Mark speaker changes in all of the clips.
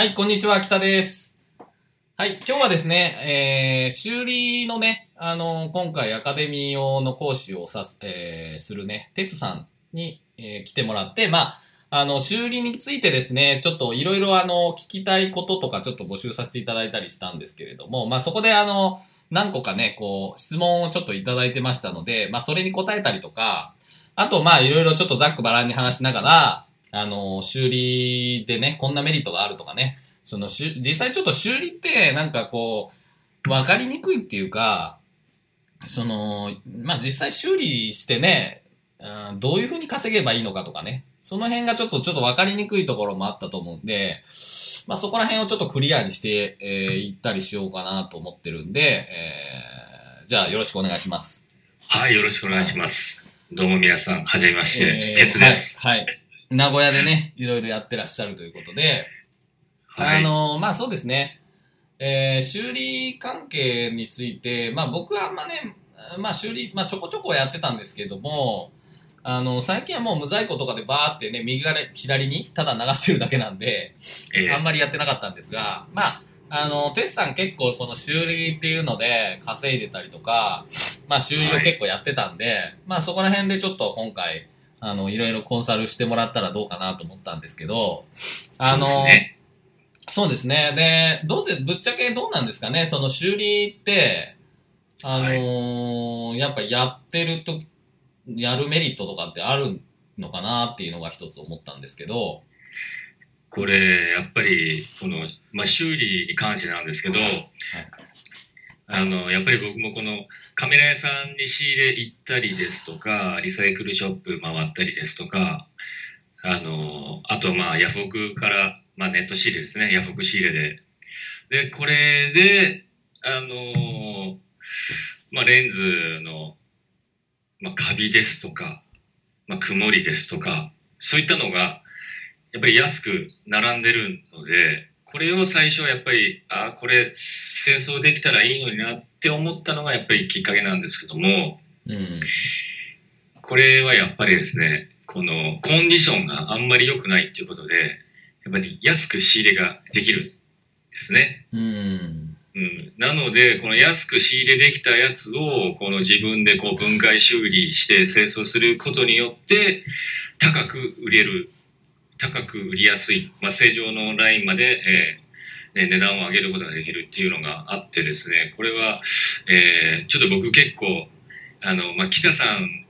Speaker 1: はい、こんにちは、北です。はい、今日はですね、えー、修理のね、あの、今回アカデミー用の講師をさ、えー、するね、てつさんに、えー来てもらって、まあ、あの、修理についてですね、ちょっといろいろあの、聞きたいこととかちょっと募集させていただいたりしたんですけれども、まあそこであの、何個かね、こう、質問をちょっといただいてましたので、まあそれに答えたりとか、あとまあいろいろちょっとざっくばらんに話しながら、あの、修理でね、こんなメリットがあるとかね、その実際ちょっと修理ってなんかこう、わかりにくいっていうか、その、まあ実際修理してね、うんどういうふうに稼げばいいのかとかね、その辺がちょっとちょっとわかりにくいところもあったと思うんで、まあそこら辺をちょっとクリアにしてい、えーいったりしようかなと思ってるんで、えーじゃあよろしくお願いします。
Speaker 2: はい、よろしくお願いします。どうも皆さん、はじめまして、
Speaker 1: えー
Speaker 2: 鉄です。
Speaker 1: はい。はい名古屋でね、いろいろやってらっしゃるということで、
Speaker 2: はい。
Speaker 1: あの、まあそうですね。えー修理関係について、まあ僕はあんまね、まあ修理、まあちょこちょこやってたんですけども、あの、最近はもう無在庫とかでバーってね、右から左にただ流してるだけなんで、
Speaker 2: えー
Speaker 1: あんまりやってなかったんですが、まあ、あの、テスさん結構この修理っていうので稼いでたりとか、まあ修理を結構やってたんで、まあそこら辺でちょっと今回、あの、いろいろコンサルしてもらったらどうかなと思ったんですけど、あの、
Speaker 2: そうですね。
Speaker 1: でどうで、ぶっちゃけどうなんですかね？その修理って、あのーやっぱやってると、やるメリットとかってあるのかなっていうのが一つ思ったんですけど、
Speaker 2: これ、やっぱり、この、まあ、修理に関してなんですけど、あの、やっぱり僕もこのカメラ屋さんに仕入れ行ったりですとか、リサイクルショップ回ったりですとか、あの、あとまあ、ヤフオクから、まあ、ネット仕入れですね、ヤフオク仕入れで。で、これで、あの、まあ、レンズの、まあ、カビですとか、まあ、曇りですとか、そういったのが、やっぱり安く並んでるので、これを最初はやっぱり、ああ、これ清掃できたらいいのになって思ったのがやっぱりきっかけなんですけども、
Speaker 1: うん。
Speaker 2: これはやっぱりですね、このコンディションがあんまり良くないっていうことで、やっぱり安く仕入れができるんですね。
Speaker 1: うん。
Speaker 2: うん、なので、この安く仕入れできたやつを、この自分でこう分解修理して清掃することによって、高く売れる、高く売りやすい、まあ、正常のラインまで、えーね値段を上げることができるっていうのがあってですね、これは、えーちょっと僕結構、あの、まあ、北さん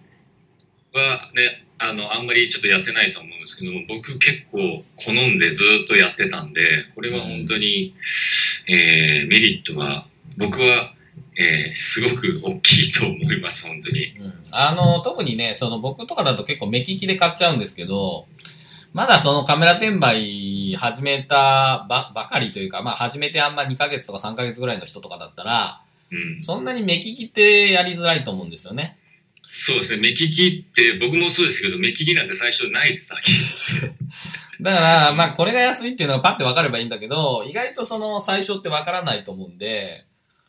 Speaker 2: はね、あの、あんまりちょっとやってないと思うんですけども、僕結構好んでずっとやってたんで、これは本当に、えーメリットは、僕は、えーすごく大きいと思います、本当に。
Speaker 1: うんあの、特にね、その僕とかだと結構目利きで買っちゃうんですけど、まだそのカメラ転売始めたばばかりというか、まあ始めてあんま2ヶ月とか3ヶ月ぐらいの人とかだったら、
Speaker 2: うん。
Speaker 1: そんなに目利きってやりづらいと思うんですよね。
Speaker 2: そうですね、目利きって、僕もそうですけど、目利きなんて最初ないです、はっきり言って
Speaker 1: だから、まあこれが安いっていうのがパッて分かればいいんだけど、意外とその最初って分からないと思うんで、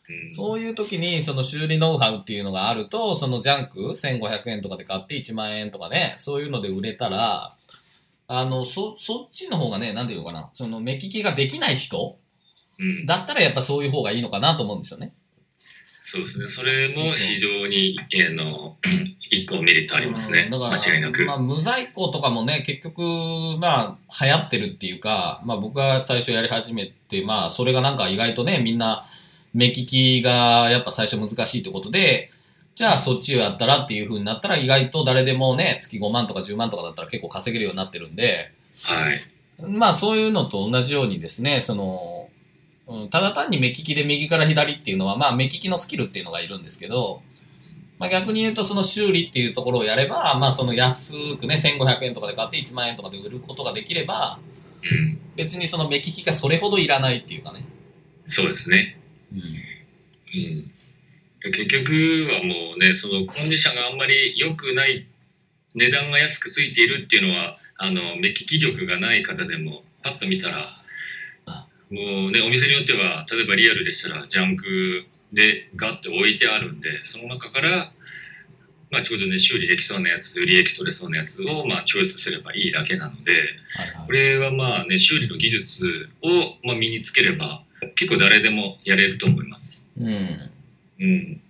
Speaker 2: うん
Speaker 1: そういう時にその修理ノウハウっていうのがあると、そのジャンク1500円とかで買って1万円とかね、そういうので売れたら、あの、そ、そっちの方がね、なんていうのかな、その目利きができない人
Speaker 2: うん。
Speaker 1: だったらやっぱそういう方がいいのかなと思うんですよね。
Speaker 2: そうですね、それも非常に、えーの、一個メリットありますね、
Speaker 1: うんだから
Speaker 2: 間違いなく。
Speaker 1: まあ、無在庫とかもね、結局、まあ、流行ってるっていうか、まあ僕が最初やり始めて、まあそれがなんか意外とね、みんな目利きがやっぱ最初難しいってことで、じゃあそっちをやったらっていう風になったら意外と誰でもね、月5万とか10万とかだったら結構稼げるようになってるんで、
Speaker 2: はい。
Speaker 1: まあそういうのと同じようにですね、その、うんただ単に目利きで右から左っていうのは、まあ目利きのスキルっていうのがいるんですけど、まあ逆に言うとその修理っていうところをやれば、まあその安くね、1500円とかで買って1万円とかで売ることができれば、
Speaker 2: うん。
Speaker 1: 別にその目利きがそれほどいらないっていうかね。
Speaker 2: そうですね。
Speaker 1: うん。
Speaker 2: うん。結局はもうね、そのコンディションがあんまり良くない、値段が安くついているっていうのは、あの、目利き力がない方でも、パッと見たら
Speaker 1: あ、
Speaker 2: もうね、お店によっては、例えばリアルでしたら、ジャンクでガッて置いてあるんで、その中から、まあ、ちょうどね、修理できそうなやつ、利益取れそうなやつを、まあ、チョイスすればいいだけなので、これはまあね、修理の技術を、まあ、身につければ、結構誰でもやれると思います。
Speaker 1: うん。
Speaker 2: うん。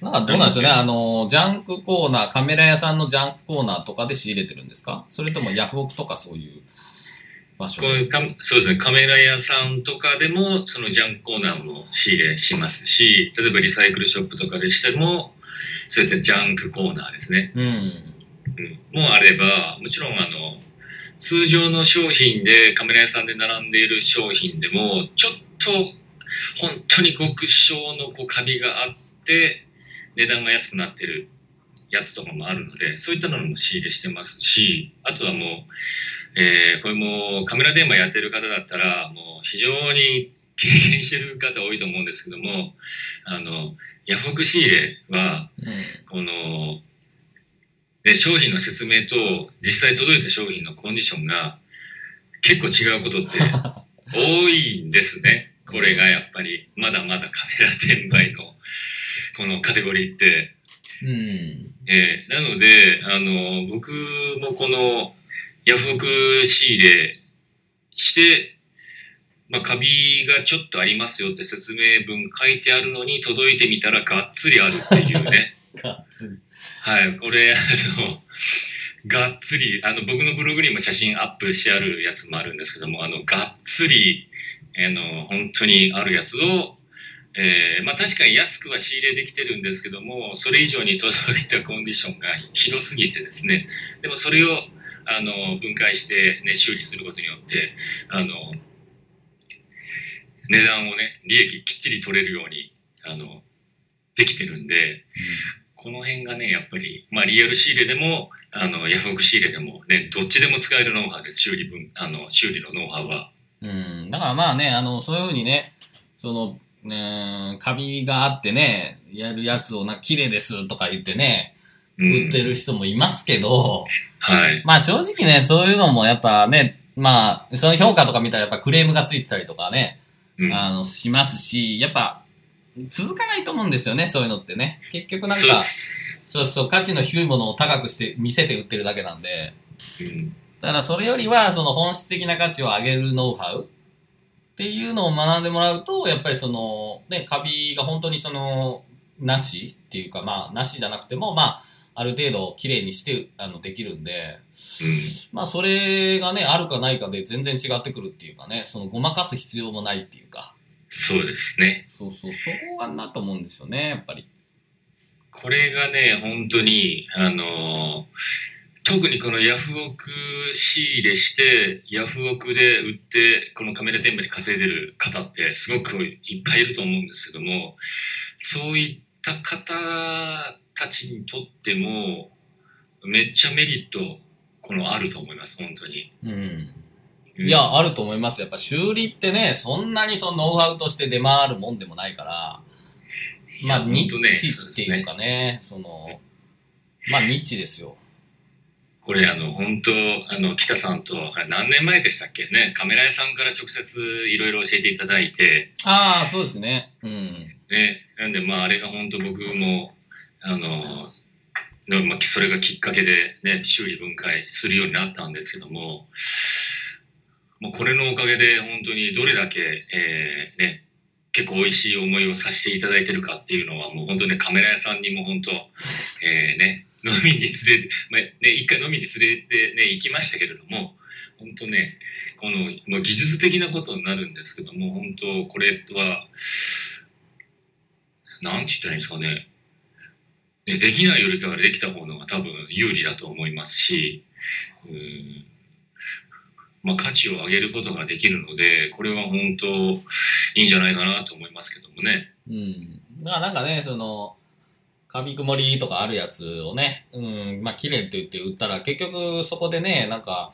Speaker 1: なんかどうなんでしょうね。あの、ジャンクコーナー、カメラ屋さんのジャンクコーナーとかで仕入れてるんですか？それともヤフオクとかそういう場所？
Speaker 2: こういうかそうですね、カメラ屋さんとかでも、そのジャンクコーナーも仕入れしますし、例えばリサイクルショップとかでしても、そういったジャンクコーナーですね。
Speaker 1: うん。
Speaker 2: うん、もあれば、もちろんあの、通常の商品で、カメラ屋さんで並んでいる商品でも、ちょっと、本当に極小のこうカビがあって、値段が安くなってるやつとかもあるので、そういったのも仕入れしてますし、あとはもう、えーこれもカメラ電話やってる方だったら、もう非常に経験してる方多いと思うんですけども、あの、ヤフオク仕入れは、
Speaker 1: うん。
Speaker 2: この、で、商品の説明と実際届いた商品のコンディションが結構違うことって 多いんですね。これがやっぱりまだまだカメラ転売のこのカテゴリーって。
Speaker 1: うん。
Speaker 2: えーなので、あの、僕もこのヤフオク仕入れして、まあ、カビがちょっとありますよって説明文書いてあるのに届いてみたらがっつりあるっていうね。
Speaker 1: がっつり。
Speaker 2: はい、これ、あの、がっつり、あの、僕のブログにも写真アップしてあるやつもあるんですけども、あの、がっつり、あの、本当にあるやつを、えーまあ確かに安くは仕入れできてるんですけども、それ以上に届いたコンディションがひどすぎてですね、でもそれを、あの、分解してね、修理することによって、あの、値段をね、利益きっちり取れるように、あの、できてるんで、この辺がね、やっぱり、まあ、リアル仕入れでも、あの、ヤフオク仕入れでも、ね、どっちでも使えるノウハウです、修理分、あの、修理のノウハウは。
Speaker 1: うん。だからまあね、あの、そういうふうにね、その、ね、カビがあってね、やるやつをな、綺麗ですとか言ってね、
Speaker 2: うん
Speaker 1: 売ってる人もいますけど、
Speaker 2: はい。
Speaker 1: まあ正直ね、そういうのもやっぱね、まあ、その評価とか見たらやっぱクレームがついてたりとかね、
Speaker 2: うん、
Speaker 1: あの、しますし、やっぱ、続かないと思うんですよね、そういうのってね。結局なんか、そうそう、価値の低いものを高くして、見せて売ってるだけなんで、
Speaker 2: うん
Speaker 1: だからそれよりは、その本質的な価値を上げるノウハウっていうのを学んでもらうと、やっぱりその、ね、カビが本当にその、なしっていうか、まあ、なしじゃなくても、まあ、ある程度綺麗にして、あの、できるんで、まあ、それがね、あるかないかで全然違ってくるっていうかね、その、ごまかす必要もないっていうか、
Speaker 2: そうですね。
Speaker 1: そうそう、そこがなと思うんですよね、やっぱり。
Speaker 2: これがね、本当に、あの、特にこのヤフオク仕入れして、ヤフオクで売って、このカメラ店舗で稼いでる方ってすごくいっぱいいると思うんですけども、そういった方たちにとっても、めっちゃメリット、このあると思います、本当に。
Speaker 1: うん。
Speaker 2: うん
Speaker 1: いや、あると思います。やっぱ修理ってね、そんなにそのノウハウとして出回るもんでもないから、まあ、ニッチっていうかね、その、まあ、ニッチですよ。
Speaker 2: これあの本当あの北さんと何年前でしたっけね？カメラ屋さんから直接いろいろ教えていただいて
Speaker 1: ああ、そうですね。うん。
Speaker 2: ねなんでまああれが本当僕もあののまあ、それがきっかけで、ね、修理分解するようになったんですけどももうこれのおかげで本当にどれだけ、えーね、結構美味しい思いをさせていただいてるかっていうのはもう本当ねカメラ屋さんにも本当、えーね、飲みに連れて、まあね、一回飲みに連れて、ね、行きましたけれども本当ねこのもう技術的なことになるんですけども本当これはなんて言ったらいいんですかねねできないよりかはできた方のが多分有利だと思いますし、うんまあ、価値を上げることができるのでこれは本当いいんじゃないかなと思いますけどもね。
Speaker 1: うん。だからなんかね、その、カビ曇りとかあるやつをね、うん、まあ、綺麗って言って売ったら、結局そこでね、なんか、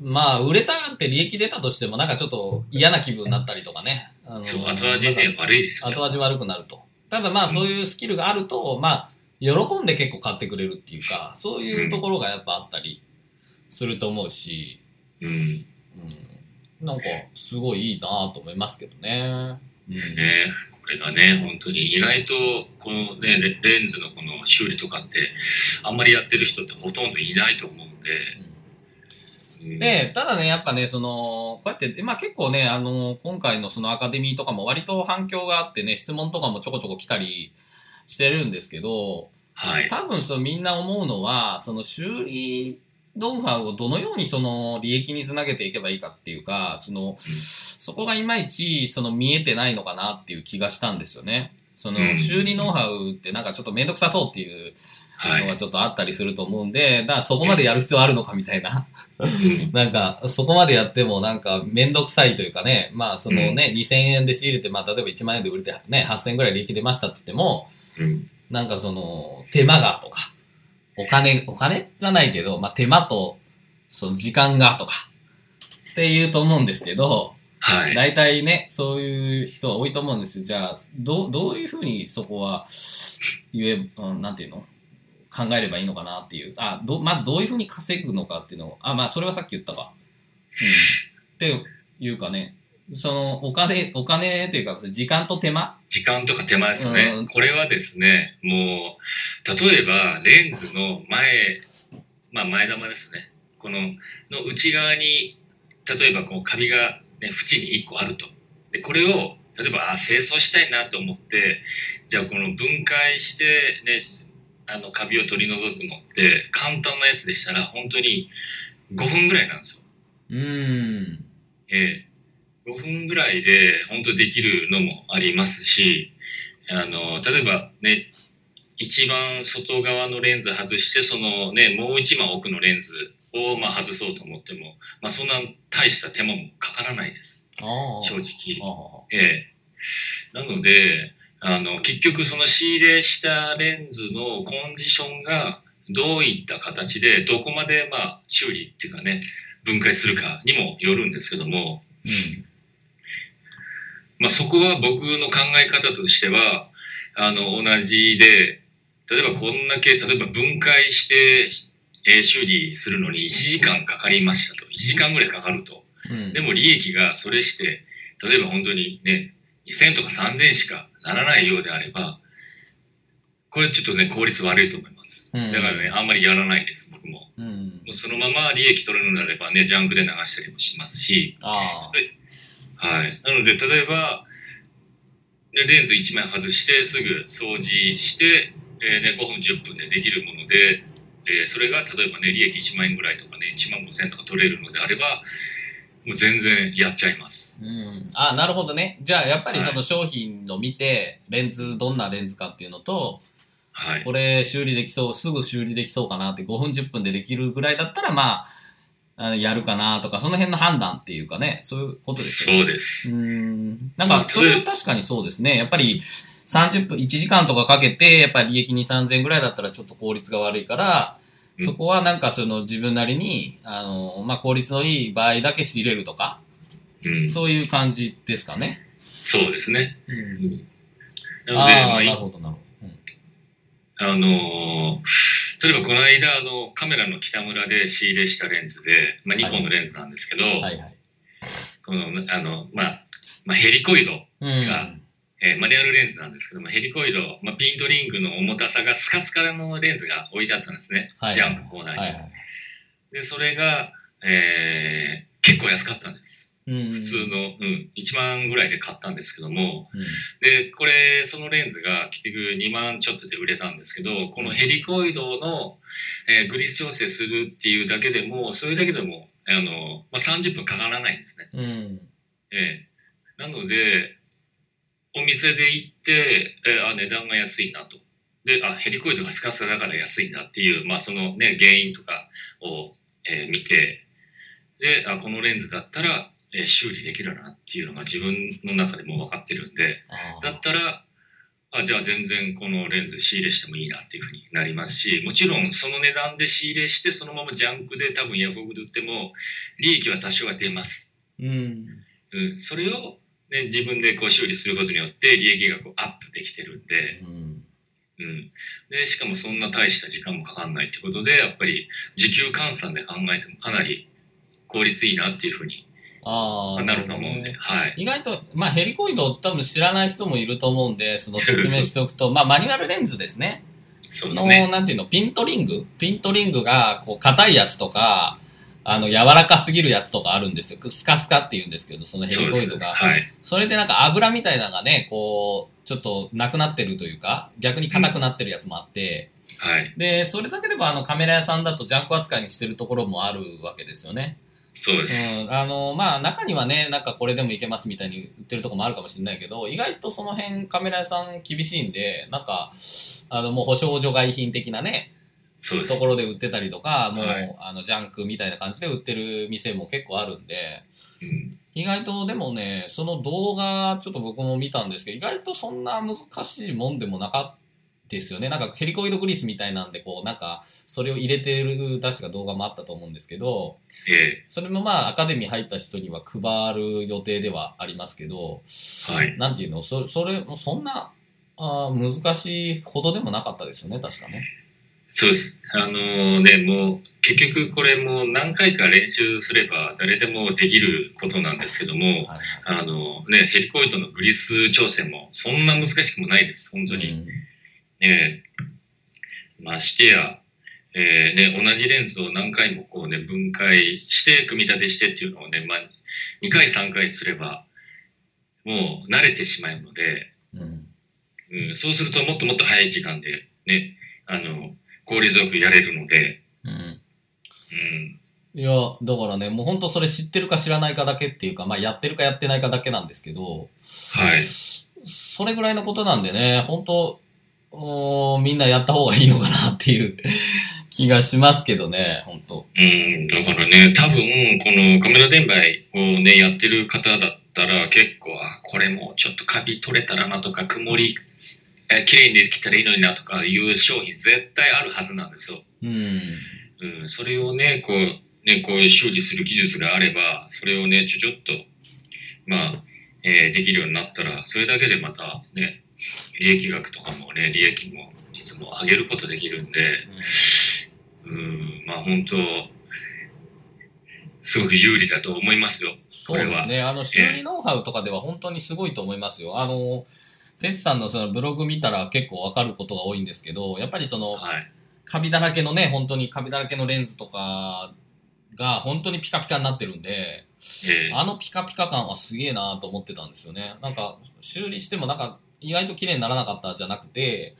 Speaker 1: まあ、売れたって利益出たとしても、なんかちょっと嫌な気分になったりとかね。あの
Speaker 2: そう後味悪いですよね。
Speaker 1: 後味悪くなると。ただまあそういうスキルがあると、まあ喜んで結構買ってくれるっていうか、そういうところがやっぱあったりすると思うし、
Speaker 2: うん
Speaker 1: うん、なんかすごいいいなと思いますけどね。うん。
Speaker 2: えーこれがね、本当に意外とこのね、レレンズのこの修理とかって、あんまりやってる人ってほとんどいないと思うんで、うん。
Speaker 1: で、ただね、やっぱね、その、こうやって、まあ結構ね、あの、今回のそのアカデミーとかも割と反響があってね、質問とかもちょこちょこ来たりしてるんですけど、
Speaker 2: はい。
Speaker 1: 多分そのみんな思うのは、その修理ノウハウをどのようにその利益につなげていけばいいかっていうか、その、そこがいまいちその見えてないのかなっていう気がしたんですよね。その
Speaker 2: うん
Speaker 1: 修理ノウハウってなんかちょっとめんどくさそうっていう
Speaker 2: はい。
Speaker 1: のがちょっとあったりすると思うんで、だからそこまでやる必要あるのかみたいな。
Speaker 2: うん
Speaker 1: なんか、そこまでやってもなんかめんどくさいというかね、まあそのね、2000円で仕入れて、まあ例えば1万円で売れてね、8000円ぐらい利益出ましたって言っても、
Speaker 2: うん
Speaker 1: なんかその、手間がとか、お金、お金はないけど、まあ手間と、その時間がとか、って言うと思うんですけど、
Speaker 2: はい。
Speaker 1: 大体ね、そういう人は多いと思うんですよ。じゃあ、どう、どういうふうにそこは言え、うんなんていうの？考えればいいのかなっていう。あ、ど、まあ、どういうふうに稼ぐのかっていうのを、あ、まあ、それはさっき言ったか。うん。っていうかね、その、お金、お金っていうか、時間と手間？
Speaker 2: 時間とか手間ですよね。
Speaker 1: うん
Speaker 2: これはですね、もう、例えばレンズの前、まあ前玉ですね。この、の内側に、例えばこうカビが、ね、縁に1個あると。で、これを、例えば、あ、清掃したいなと思って、じゃあこの分解して、ね、あの、カビを取り除くのって、簡単なやつでしたら、本当に5分ぐらいなんですよ。
Speaker 1: うーん。
Speaker 2: ええ5分ぐらいで本当できるのもありますし、あの、例えばね、一番外側のレンズ外して、そのね、もう一番奥のレンズをまあ外そうと思っても、まあそんな大した手間もかからないです。正直。ええなので、あの、結局その仕入れしたレンズのコンディションがどういった形で、どこまでまあ修理っていうかね、分解するかにもよるんですけども、
Speaker 1: うん。
Speaker 2: まあ、そこは僕の考え方としては、あの、同じで、例えばこんだけ、例えば分解して、えー修理するのに1時間かかりましたと。1時間ぐらいかかると。
Speaker 1: うん。
Speaker 2: でも利益がそれして、例えば本当にね、2000とか3000しかならないようであれば、これちょっとね、効率悪いと思います。
Speaker 1: うん
Speaker 2: だからね、あんまりやらないです、僕も。
Speaker 1: うん。
Speaker 2: もうそのまま利益取れるのであればね、ジャンクで流したりもしますし。はい。なので、例えば、でレンズ1枚外して、すぐ掃除して、えーね、5分、10分でできるもので、えーそれが例えばね、利益1万円ぐらいとかね、1万5千円とか取れるのであれば、もう全然やっちゃいます。
Speaker 1: うん。あ、なるほどね。じゃあ、やっぱり
Speaker 2: はい
Speaker 1: その商品を見て、レンズ、どんなレンズかっていうのと、
Speaker 2: はい。
Speaker 1: これ修理できそう、すぐ修理できそうかなって5分10分でできるぐらいだったら、まあ、あやるかなとか、その辺の判断っていうかね、そういうことですよね。
Speaker 2: そうです。
Speaker 1: うん。なんか、それは確かにそうですね。やっぱり、30分、1時間とかかけて、やっぱり利益2、3000円ぐらいだったらちょっと効率が悪いから、
Speaker 2: うん
Speaker 1: そこはなんかその自分なりに、あの、まあ、効率のいい場合だけ仕入れるとか、
Speaker 2: うん。
Speaker 1: そういう感じですかね。
Speaker 2: そうですね。
Speaker 1: うん。
Speaker 2: うんなので、
Speaker 1: ああ、
Speaker 2: まあい
Speaker 1: なるほど、なるほど。
Speaker 2: あのー例えばこの間、あの、カメラの北村で仕入れしたレンズで、まあ、ニコンのレンズなんですけど、
Speaker 1: うんはいはい。
Speaker 2: この、あの、まあ、まあ、ヘリコイド、
Speaker 1: うん。
Speaker 2: がえーマニュアルレンズなんですけども、ヘリコイド、まあ、ピントリングの重たさがスカスカのレンズが置いてあったんですね。
Speaker 1: はい
Speaker 2: ジャンプコーナーに。
Speaker 1: はいはい。
Speaker 2: で、それが、えー結構安かったんです。
Speaker 1: うん。
Speaker 2: 普通の、うん、1万ぐらいで買ったんですけども、
Speaker 1: うん。
Speaker 2: で、これ、そのレンズが結局2万ちょっとで売れたんですけど、このヘリコイドの、えーグリス調整するっていうだけでも、それだけでも、あの、まあ、30分かからないんですね。
Speaker 1: うん。
Speaker 2: ええなので、お店で行って、えあ、値段が安いなと。で、あ、ヘリコイドがスカスカだから安いんだっていう、まあそのね、原因とかを、えー見て、で、あ、このレンズだったら、えー修理できるなっていうのが自分の中でも分かってるんで、
Speaker 1: あ
Speaker 2: だったら、あ、じゃあ全然このレンズ仕入れしてもいいなっていうふうになりますし、もちろんその値段で仕入れして、そのままジャンクで多分ヤフオクで売っても、利益は多少は出ます。
Speaker 1: うん。
Speaker 2: うん、それを、ね、自分でこう修理することによって利益がこうアップできてるんで、
Speaker 1: うん。
Speaker 2: うん、でしかもそんな大した時間もかかんないってことでやっぱり時給換算で考えてもかなり効率いいなっていうふうに、
Speaker 1: ああ、
Speaker 2: なると思うんで、はい。
Speaker 1: 意外と、まあヘリコイド多分知らない人もいると思うんで、その説明 しておくと、まあマニュアルレンズですね。の、
Speaker 2: そうですね。
Speaker 1: なんていうの、ピントリングピントリングが、こう、硬いやつとか、あの、柔らかすぎるやつとかあるんですよ。スカスカって言うんですけど、そのヘリコイドが。
Speaker 2: はい。
Speaker 1: それでなんか油みたいなのがね、こう、ちょっとなくなってるというか、逆に硬くなってるやつもあって、
Speaker 2: はい。
Speaker 1: で、それだけでもあのカメラ屋さんだとジャンク扱いにしてるところもあるわけですよね。
Speaker 2: そうです。
Speaker 1: うん、あの、まあ、中にはね、なんかこれでもいけますみたいに売ってるとこもあるかもしれないけど、意外とその辺カメラ屋さん厳しいんで、なんか、あの、もう保証除外品的なね、
Speaker 2: そう。
Speaker 1: ところで売ってたりとか、もう、
Speaker 2: はい
Speaker 1: あの、ジャンクみたいな感じで売ってる店も結構あるんで、
Speaker 2: うん
Speaker 1: 意外とでもね、その動画、ちょっと僕も見たんですけど、意外とそんな難しいもんでもなかったですよね。なんかヘリコイドグリスみたいなんで、こう、なんか、それを入れてる確か動画もあったと思うんですけど、
Speaker 2: え
Speaker 1: それもまあ、アカデミー入った人には配る予定ではありますけど、
Speaker 2: えはい。
Speaker 1: なんていうの、そそれ、そんな、あー難しいほどでもなかったですよね、確かね。
Speaker 2: そうです。あのね、もう、結局これも何回か練習すれば誰でもできることなんですけども、
Speaker 1: はいはい。
Speaker 2: あのね、ヘリコイドのグリス調整もそんな難しくもないです、本当に。
Speaker 1: うん
Speaker 2: ええましてや、えーね、同じレンズを何回もこうね、分解して、組み立てしてっていうのをね、まあ、2回3回すれば、もう慣れてしまうので、
Speaker 1: うん。
Speaker 2: うん、そうするともっともっと早い時間でね、あの、効率よくやれるので、
Speaker 1: うん。
Speaker 2: うん、
Speaker 1: いや、だからね、もう本当それ知ってるか知らないかだけっていうか、まあやってるかやってないかだけなんですけど、
Speaker 2: はい。
Speaker 1: それぐらいのことなんでね、本当おーみんなやった方がいいのかなっていう 気がしますけどね、本当
Speaker 2: うん、だからね、多分、このカメラ伝売をね、やってる方だったら、結構、あ、これもちょっとカビ取れたらなとか、曇り、え綺麗にできたらいいのになとかいう商品絶対あるはずなんですよ。
Speaker 1: うん。
Speaker 2: うん、それをね、こう、ね、こう修理する技術があれば、それをね、ちょちょっと、まあ、えーできるようになったら、それだけでまたね、利益額とかもね、利益もいつも上げることできるんで、うん、まあ本当、すごく有利だと思いますよ。
Speaker 1: そうですね。あの、修理ノウハウとかでは本当にすごいと思いますよ。あの、てつさんのそのブログ見たら結構わかることが多いんですけど、やっぱりその、
Speaker 2: はい。
Speaker 1: カビだらけのね、本当にカビだらけのレンズとかが本当にピカピカになってるんで、
Speaker 2: え
Speaker 1: あのピカピカ感はすげえなと思ってたんですよね。なんか、修理してもなんか、意外と綺麗にならなかったじゃなくて、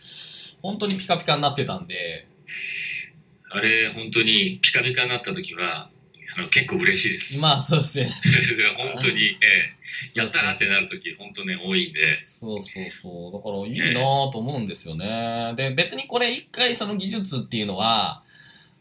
Speaker 1: 本当にピカピカになってたんで、
Speaker 2: ーあれ、本当にピカピカになった時は、あの結構嬉しいです。
Speaker 1: まあそうですね。
Speaker 2: 本当に、えーやったーってなる時、本当ね、多いんで、
Speaker 1: そうそうそう。だからいいなぁと思うんですよね。で、別にこれ一回その技術っていうのは、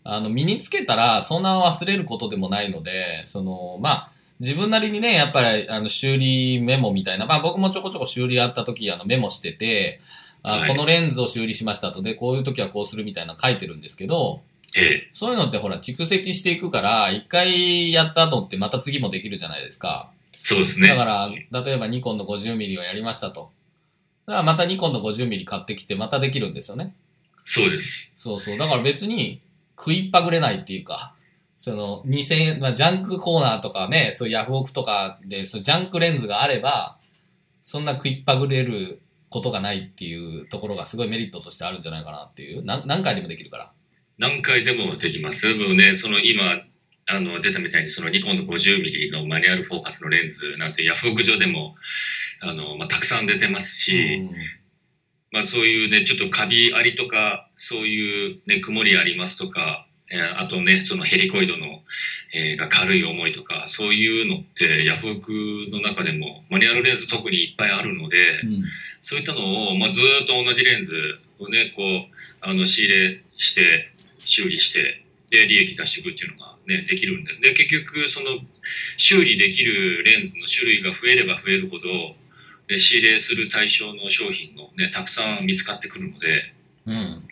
Speaker 1: あの、身につけたらそんな忘れることでもないので、その、まあ、自分なりにね、やっぱり、あの、修理メモみたいな、まあ僕もちょこちょこ修理やった時、あの、メモしてて、あ
Speaker 2: はい
Speaker 1: このレンズを修理しましたと、で、こういう時はこうするみたいなの書いてるんですけど、
Speaker 2: え
Speaker 1: そういうのってほら、蓄積していくから、一回やった後ってまた次もできるじゃないですか。
Speaker 2: ーそうですね。
Speaker 1: だから、例えばニコンの 50mm をやりましたと。だからまたニコンの 50mm 買ってきてまたできるんですよね。
Speaker 2: そうです。
Speaker 1: そうそう。だから別に食いっぱぐれないっていうか、その2000円、まあジャンクコーナーとかね、そういうヤフオクとかで、そうジャンクレンズがあれば、そんな食いっぱぐれることがないっていうところがすごいメリットとしてあるんじゃないかなっていう。何何回でもできるから。
Speaker 2: 何回でもできます。でもね、その今、あの、出たみたいに、そのニコンの 50mm のマニュアルフォーカスのレンズなんてヤフオク上でも、あの、まあ、たくさん出てますし、
Speaker 1: うん
Speaker 2: まあそういうね、ちょっとカビありとか、そういうね、曇りありますとか、えーあとね、そのヘリコイドの、えーが軽い思いとか、そういうのってヤフオクの中でも、マニュアルレンズ特にいっぱいあるので、
Speaker 1: うん
Speaker 2: そういったのを、まあ、ずーっと同じレンズをね、こう、あの、仕入れして、修理して、で、利益出していくっていうのがね、できるんです。で、結局、その、修理できるレンズの種類が増えれば増えるほど、で仕入れする対象の商品のね、たくさん見つかってくるので、
Speaker 1: うん。
Speaker 2: うん、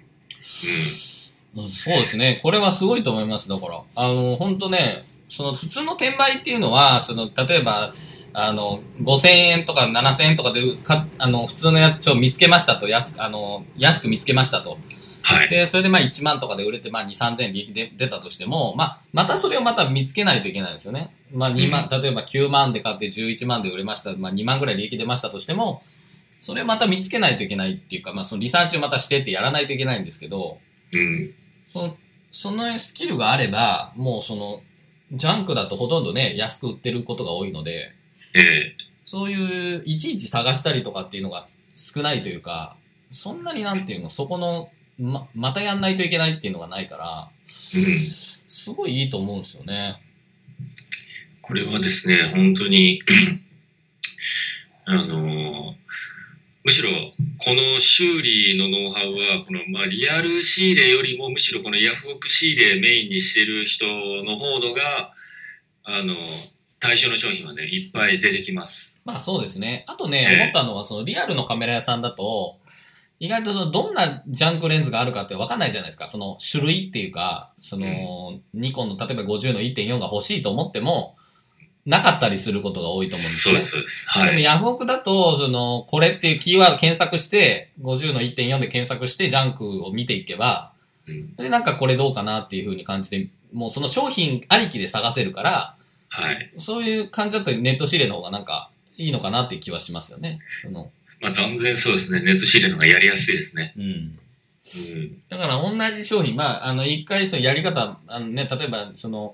Speaker 1: そうですね。これはすごいと思います。だから、あの、本当ね、その普通の転売っていうのは、その、例えば、あの、5000円とか7000円とかでか、あの、普通のやつちょっと見つけましたと、安く、あの、安く見つけましたと。
Speaker 2: ははい。
Speaker 1: で、それでまあ1万とかで売れて、まあ2、3000円利益で出たとしても、まあ、またそれをまた見つけないといけないんですよね。まあ2万、例えば9万で買って11万で売れました、まあ2万ぐらい利益出ましたとしても、それをまた見つけないといけないっていうか、まあそのリサーチをまたしてってやらないといけないんですけど、
Speaker 2: うん。
Speaker 1: その、そのスキルがあれば、もうその、ジャンクだとほとんどね、安く売ってることが多いので、
Speaker 2: ええ
Speaker 1: そういう、いちいち探したりとかっていうのが少ないというか、そんなになんていうの、そこの、ま、またやんないといけないっていうのがないから、
Speaker 2: うん。
Speaker 1: すごいいいと思うんですよね。
Speaker 2: これはですね、本当に、あの、むしろ、この修理のノウハウは、この、まあ、リアル仕入れよりも、むしろこのヤフオク仕入れメインにしてる人の方のが、あの、対象の商品はね、いっぱい出てきます。
Speaker 1: まあそうですね。あとね、
Speaker 2: ええ
Speaker 1: 思ったのは、そのリアルのカメラ屋さんだと、意外とそのどんなジャンクレンズがあるかって分かんないじゃないですか。その種類っていうか、その、ニコンの例えば50の1.4が欲しいと思っても、なかったりすることが多いと思うんですよね。
Speaker 2: そうです、そうです。はい。
Speaker 1: でもヤフオクだと、その、これっていうキーワード検索して、50の1.4で検索して、ジャンクを見ていけば、
Speaker 2: うん
Speaker 1: で、なんかこれどうかなっていう風に感じて、もうその商品ありきで探せるから、
Speaker 2: はい。
Speaker 1: そういう感じだとネット仕入れの方がなんかいいのかなっていう気はしますよね。その
Speaker 2: まあ、断然そうですね。ネット仕入れの方がやりやすいですね。
Speaker 1: うん。
Speaker 2: うん。
Speaker 1: だから同じ商品、まあ、あの、一回そのやり方、あのね、例えばその、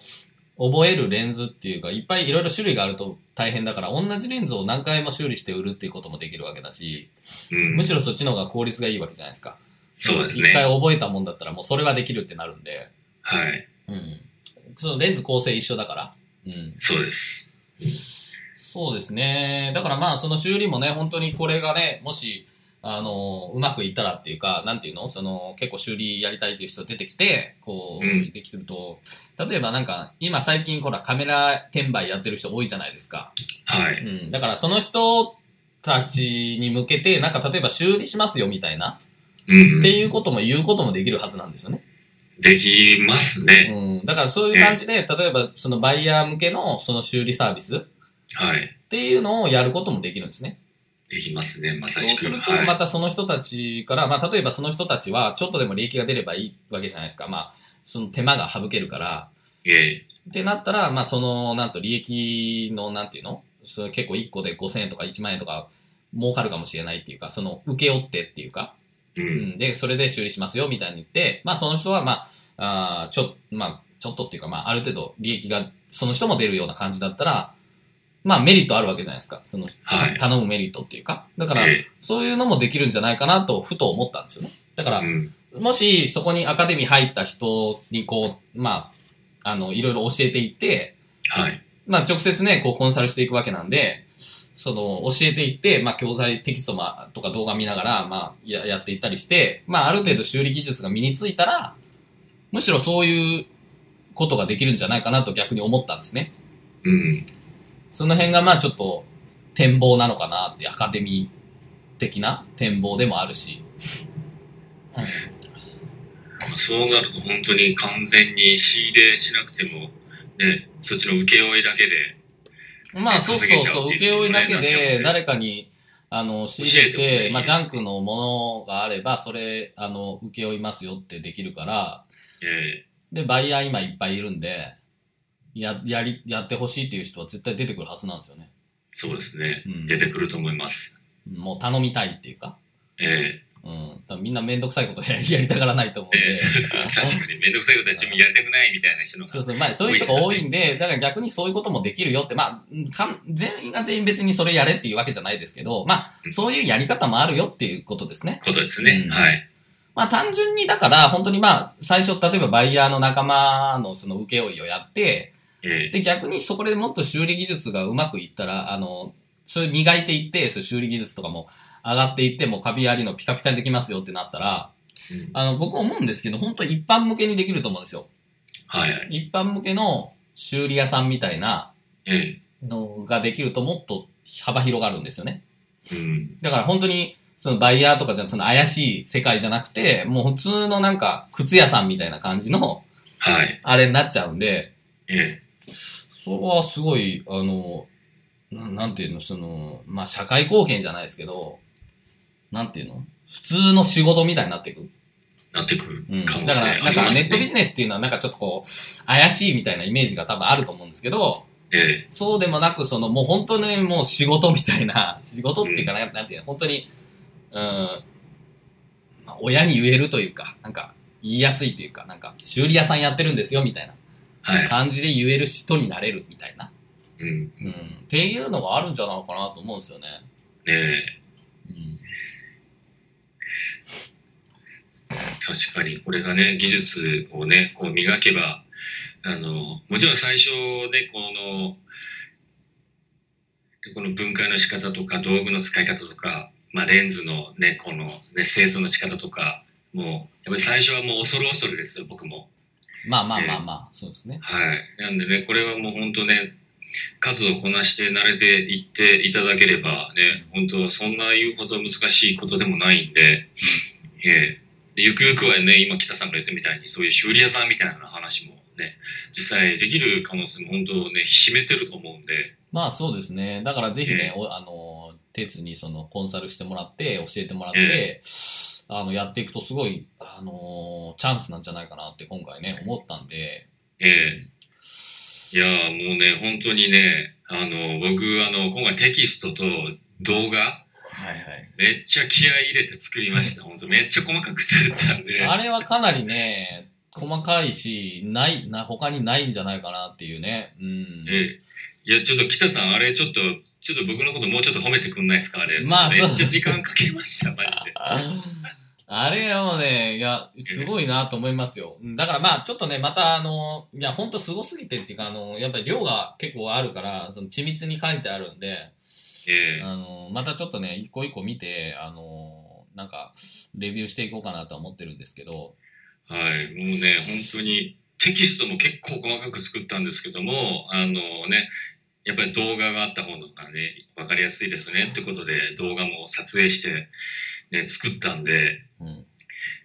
Speaker 1: 覚えるレンズっていうか、いっぱいいろいろ種類があると大変だから、同じレンズを何回も修理して売るっていうこともできるわけだし、
Speaker 2: うん
Speaker 1: む。しろそっちの方が効率がいいわけじゃないですか。
Speaker 2: そうです
Speaker 1: 一回
Speaker 2: ね。
Speaker 1: 覚えたもんだったらもうそれはできるってなるんで、
Speaker 2: はい。
Speaker 1: うん。そのレンズ構成一緒だから。うん。
Speaker 2: そうです。
Speaker 1: そうですね。だからまあその修理もね、本当にこれがね、もし、あの、うまくいったらっていうか、なんていうの？その、結構修理やりたいという人出てきて、こう、
Speaker 2: うん
Speaker 1: できてると、例えばなんか、今最近ほらカメラ転売やってる人多いじゃないですか。
Speaker 2: はい。
Speaker 1: うん。だからその人たちに向けて、なんか例えば修理しますよみたいな、
Speaker 2: うん。
Speaker 1: っていうことも言うこともできるはずなんですよね。
Speaker 2: できますね。
Speaker 1: うん。だからそういう感じで、例えばそのバイヤー向けのその修理サービスっ
Speaker 2: はい。
Speaker 1: ていうのをやることもできるんですね。
Speaker 2: できますね。ま
Speaker 1: そう
Speaker 2: さしく。
Speaker 1: すると、
Speaker 2: はい。
Speaker 1: またその人たちから、まあ、例えばその人たちは、ちょっとでも利益が出ればいいわけじゃないですか。まあ、その手間が省けるから。
Speaker 2: ええ。
Speaker 1: ってなったら、まあ、その、なんと利益の、なんていうの？それ結構1個で5000円とか1万円とか儲かるかもしれないっていうか、その、請け負ってっていうか、
Speaker 2: う。
Speaker 1: うんん、で、それで修理しますよ、みたいに言って、まあ、その人は、まあ、あーちょ、まあ、ちょっとっていうか、まあ、ある程度利益が、その人も出るような感じだったら、まあ、メリットあるわけじゃないですか。その、
Speaker 2: はい
Speaker 1: 頼むメリットっていうか。だから、
Speaker 2: え
Speaker 1: そういうのもできるんじゃないかなと、ふと思ったんですよね。だから
Speaker 2: え。う、ん。
Speaker 1: もしそこにアカデミー入った人にこう、まあ、あの、いろいろ教えていって、
Speaker 2: はい。
Speaker 1: まあ直接ね、こうコンサルしていくわけなんで、その、教えていって、まあ教材テキストまとか動画見ながら、まあややっていったりして、まあある程度修理技術が身についたら、むしろそういうことができるんじゃないかなと逆に思ったんですね。
Speaker 2: うん。
Speaker 1: その辺がまあちょっと展望なのかなってアカデミー的な展望でもあるし。うん。
Speaker 2: そうなると本当に完全に仕入れしなくても、ね、そっちの請負いだけで、
Speaker 1: まあそうそうそう請負いだけ
Speaker 2: で
Speaker 1: で誰かに、あの、仕入れ
Speaker 2: て
Speaker 1: まあジャンクのものがあれば、それ、あの、請負いますよってできるから、
Speaker 2: え。
Speaker 1: で、バイヤー今いっぱいいるんで、や、やり、やってほしいっていう人は絶対出てくるはずなんですよね。
Speaker 2: そうですね、
Speaker 1: うん
Speaker 2: 出てくると思います。
Speaker 1: もう頼みたいっていうか。
Speaker 2: え
Speaker 1: うん。多分みんなめんどくさいことや りたがらないと思うんで。
Speaker 2: え 確かにめんどくさいことは自分やりたくないみたいな人の
Speaker 1: そうそう、まあそういう人が多いんで、だから逆にそういうこともできるよって、まあ、かん全員が全員別にそれやれっていうわけじゃないですけど、まあ、そういうやり方もあるよっていうことですね。
Speaker 2: ことですね。
Speaker 1: うん
Speaker 2: はい。
Speaker 1: まあ単純にだから、本当にまあ、最初、例えばバイヤーの仲間のその請負いをやって、
Speaker 2: え
Speaker 1: で、逆にそこでもっと修理技術がうまくいったら、あの、それ磨いていって、そ修理技術とかも上がっていって、もうカビありのピカピカにできますよってなったら、
Speaker 2: えうん
Speaker 1: あの、僕思うんですけど、本当一般向けにできると思うんですよ。
Speaker 2: はいはい。
Speaker 1: 一般向けの修理屋さんみたいな
Speaker 2: え
Speaker 1: のができるともっと幅広がるんですよね。
Speaker 2: えうん。
Speaker 1: だから本当に、そのバイヤーとかじゃ、その怪しい世界じゃなくて、もう普通のなんか靴屋さんみたいな感じの、
Speaker 2: はい。
Speaker 1: あれになっちゃうんで、
Speaker 2: ええ
Speaker 1: それはすごい、あの、ななんていうの、その、まあ、社会貢献じゃないですけど、なんていうの？普通の仕事みたいになっていく。
Speaker 2: なってくる
Speaker 1: うん、
Speaker 2: 可能性
Speaker 1: だから、なんか。ネットビジネスっていうのはなんかちょっとこう、怪しいみたいなイメージが多分あると思うんですけど、
Speaker 2: え
Speaker 1: そうでもなく、そのもう本当にもう仕事みたいな、仕事っていうかな、なんていうの、本当に、うん、まあ親に言えるというか、なんか言いやすいというか、なんか修理屋さんやってるんですよみたいな
Speaker 2: はい。
Speaker 1: 感じで言える人になれるみたいな、
Speaker 2: うん。
Speaker 1: うん、っていうのがあるんじゃないかなと思うんですよね。
Speaker 2: え
Speaker 1: うん
Speaker 2: え確かに、これがね、技術をね、こう磨けば、あの、もちろん最初ね、この、この分解の仕方とか、道具の使い方とか、まあ、レンズのね、この、ね、清掃の仕方とか、もう、やっぱり最初はもう恐る恐るですよ、僕も。
Speaker 1: まあまあまあまあ、そうですね。
Speaker 2: はい。なんでね、これはもう本当ね、数をこなして慣れていっていただければね、本当そんな言うほど難しいことでもないんで、ええゆくゆくはね、今北さんが言ったみたいに、そういう修理屋さんみたいな話もね、実際できる可能性も本当ね、秘めてると思うんで、
Speaker 1: まあそうですね。だからぜひね、
Speaker 2: え
Speaker 1: おあの、鉄にそのコンサルしてもらって、教えてもらって、あの、やっていくとすごい、あの、チャンスなんじゃないかなって今回ね、思ったんで、
Speaker 2: ええいやーもうね、本当にね、あの、僕、あの、今回テキストと動画、
Speaker 1: はいはい。
Speaker 2: めっちゃ気合い入れて作りました。本当めっちゃ細かく作ったんで。
Speaker 1: あれはかなりね、細かいし、ない、な、他にないんじゃないかなっていうね。うん。
Speaker 2: ええいや、ちょっと北さん、あれちょっと、ちょっと僕のこともうちょっと褒めてくんないですか？あれ。
Speaker 1: まあ
Speaker 2: めっちゃ時間かけました、マジで。
Speaker 1: あれはもうね、いや、すごいなと思いますよ。だからまあ、ちょっとね、またあの、いや、ほんとすごすぎてっていうか、あの、やっぱり量が結構あるから、その緻密に書いてあるんで、
Speaker 2: ええ
Speaker 1: あの、またちょっとね、一個一個見て、あの、なんか、レビューしていこうかなとは思ってるんですけど、
Speaker 2: はい。もうね、本当に、テキストも結構細かく作ったんですけども、あのね、やっぱり動画があった方がね、わかりやすいですねってことで、動画も撮影して、ね、作ったんで、
Speaker 1: うん。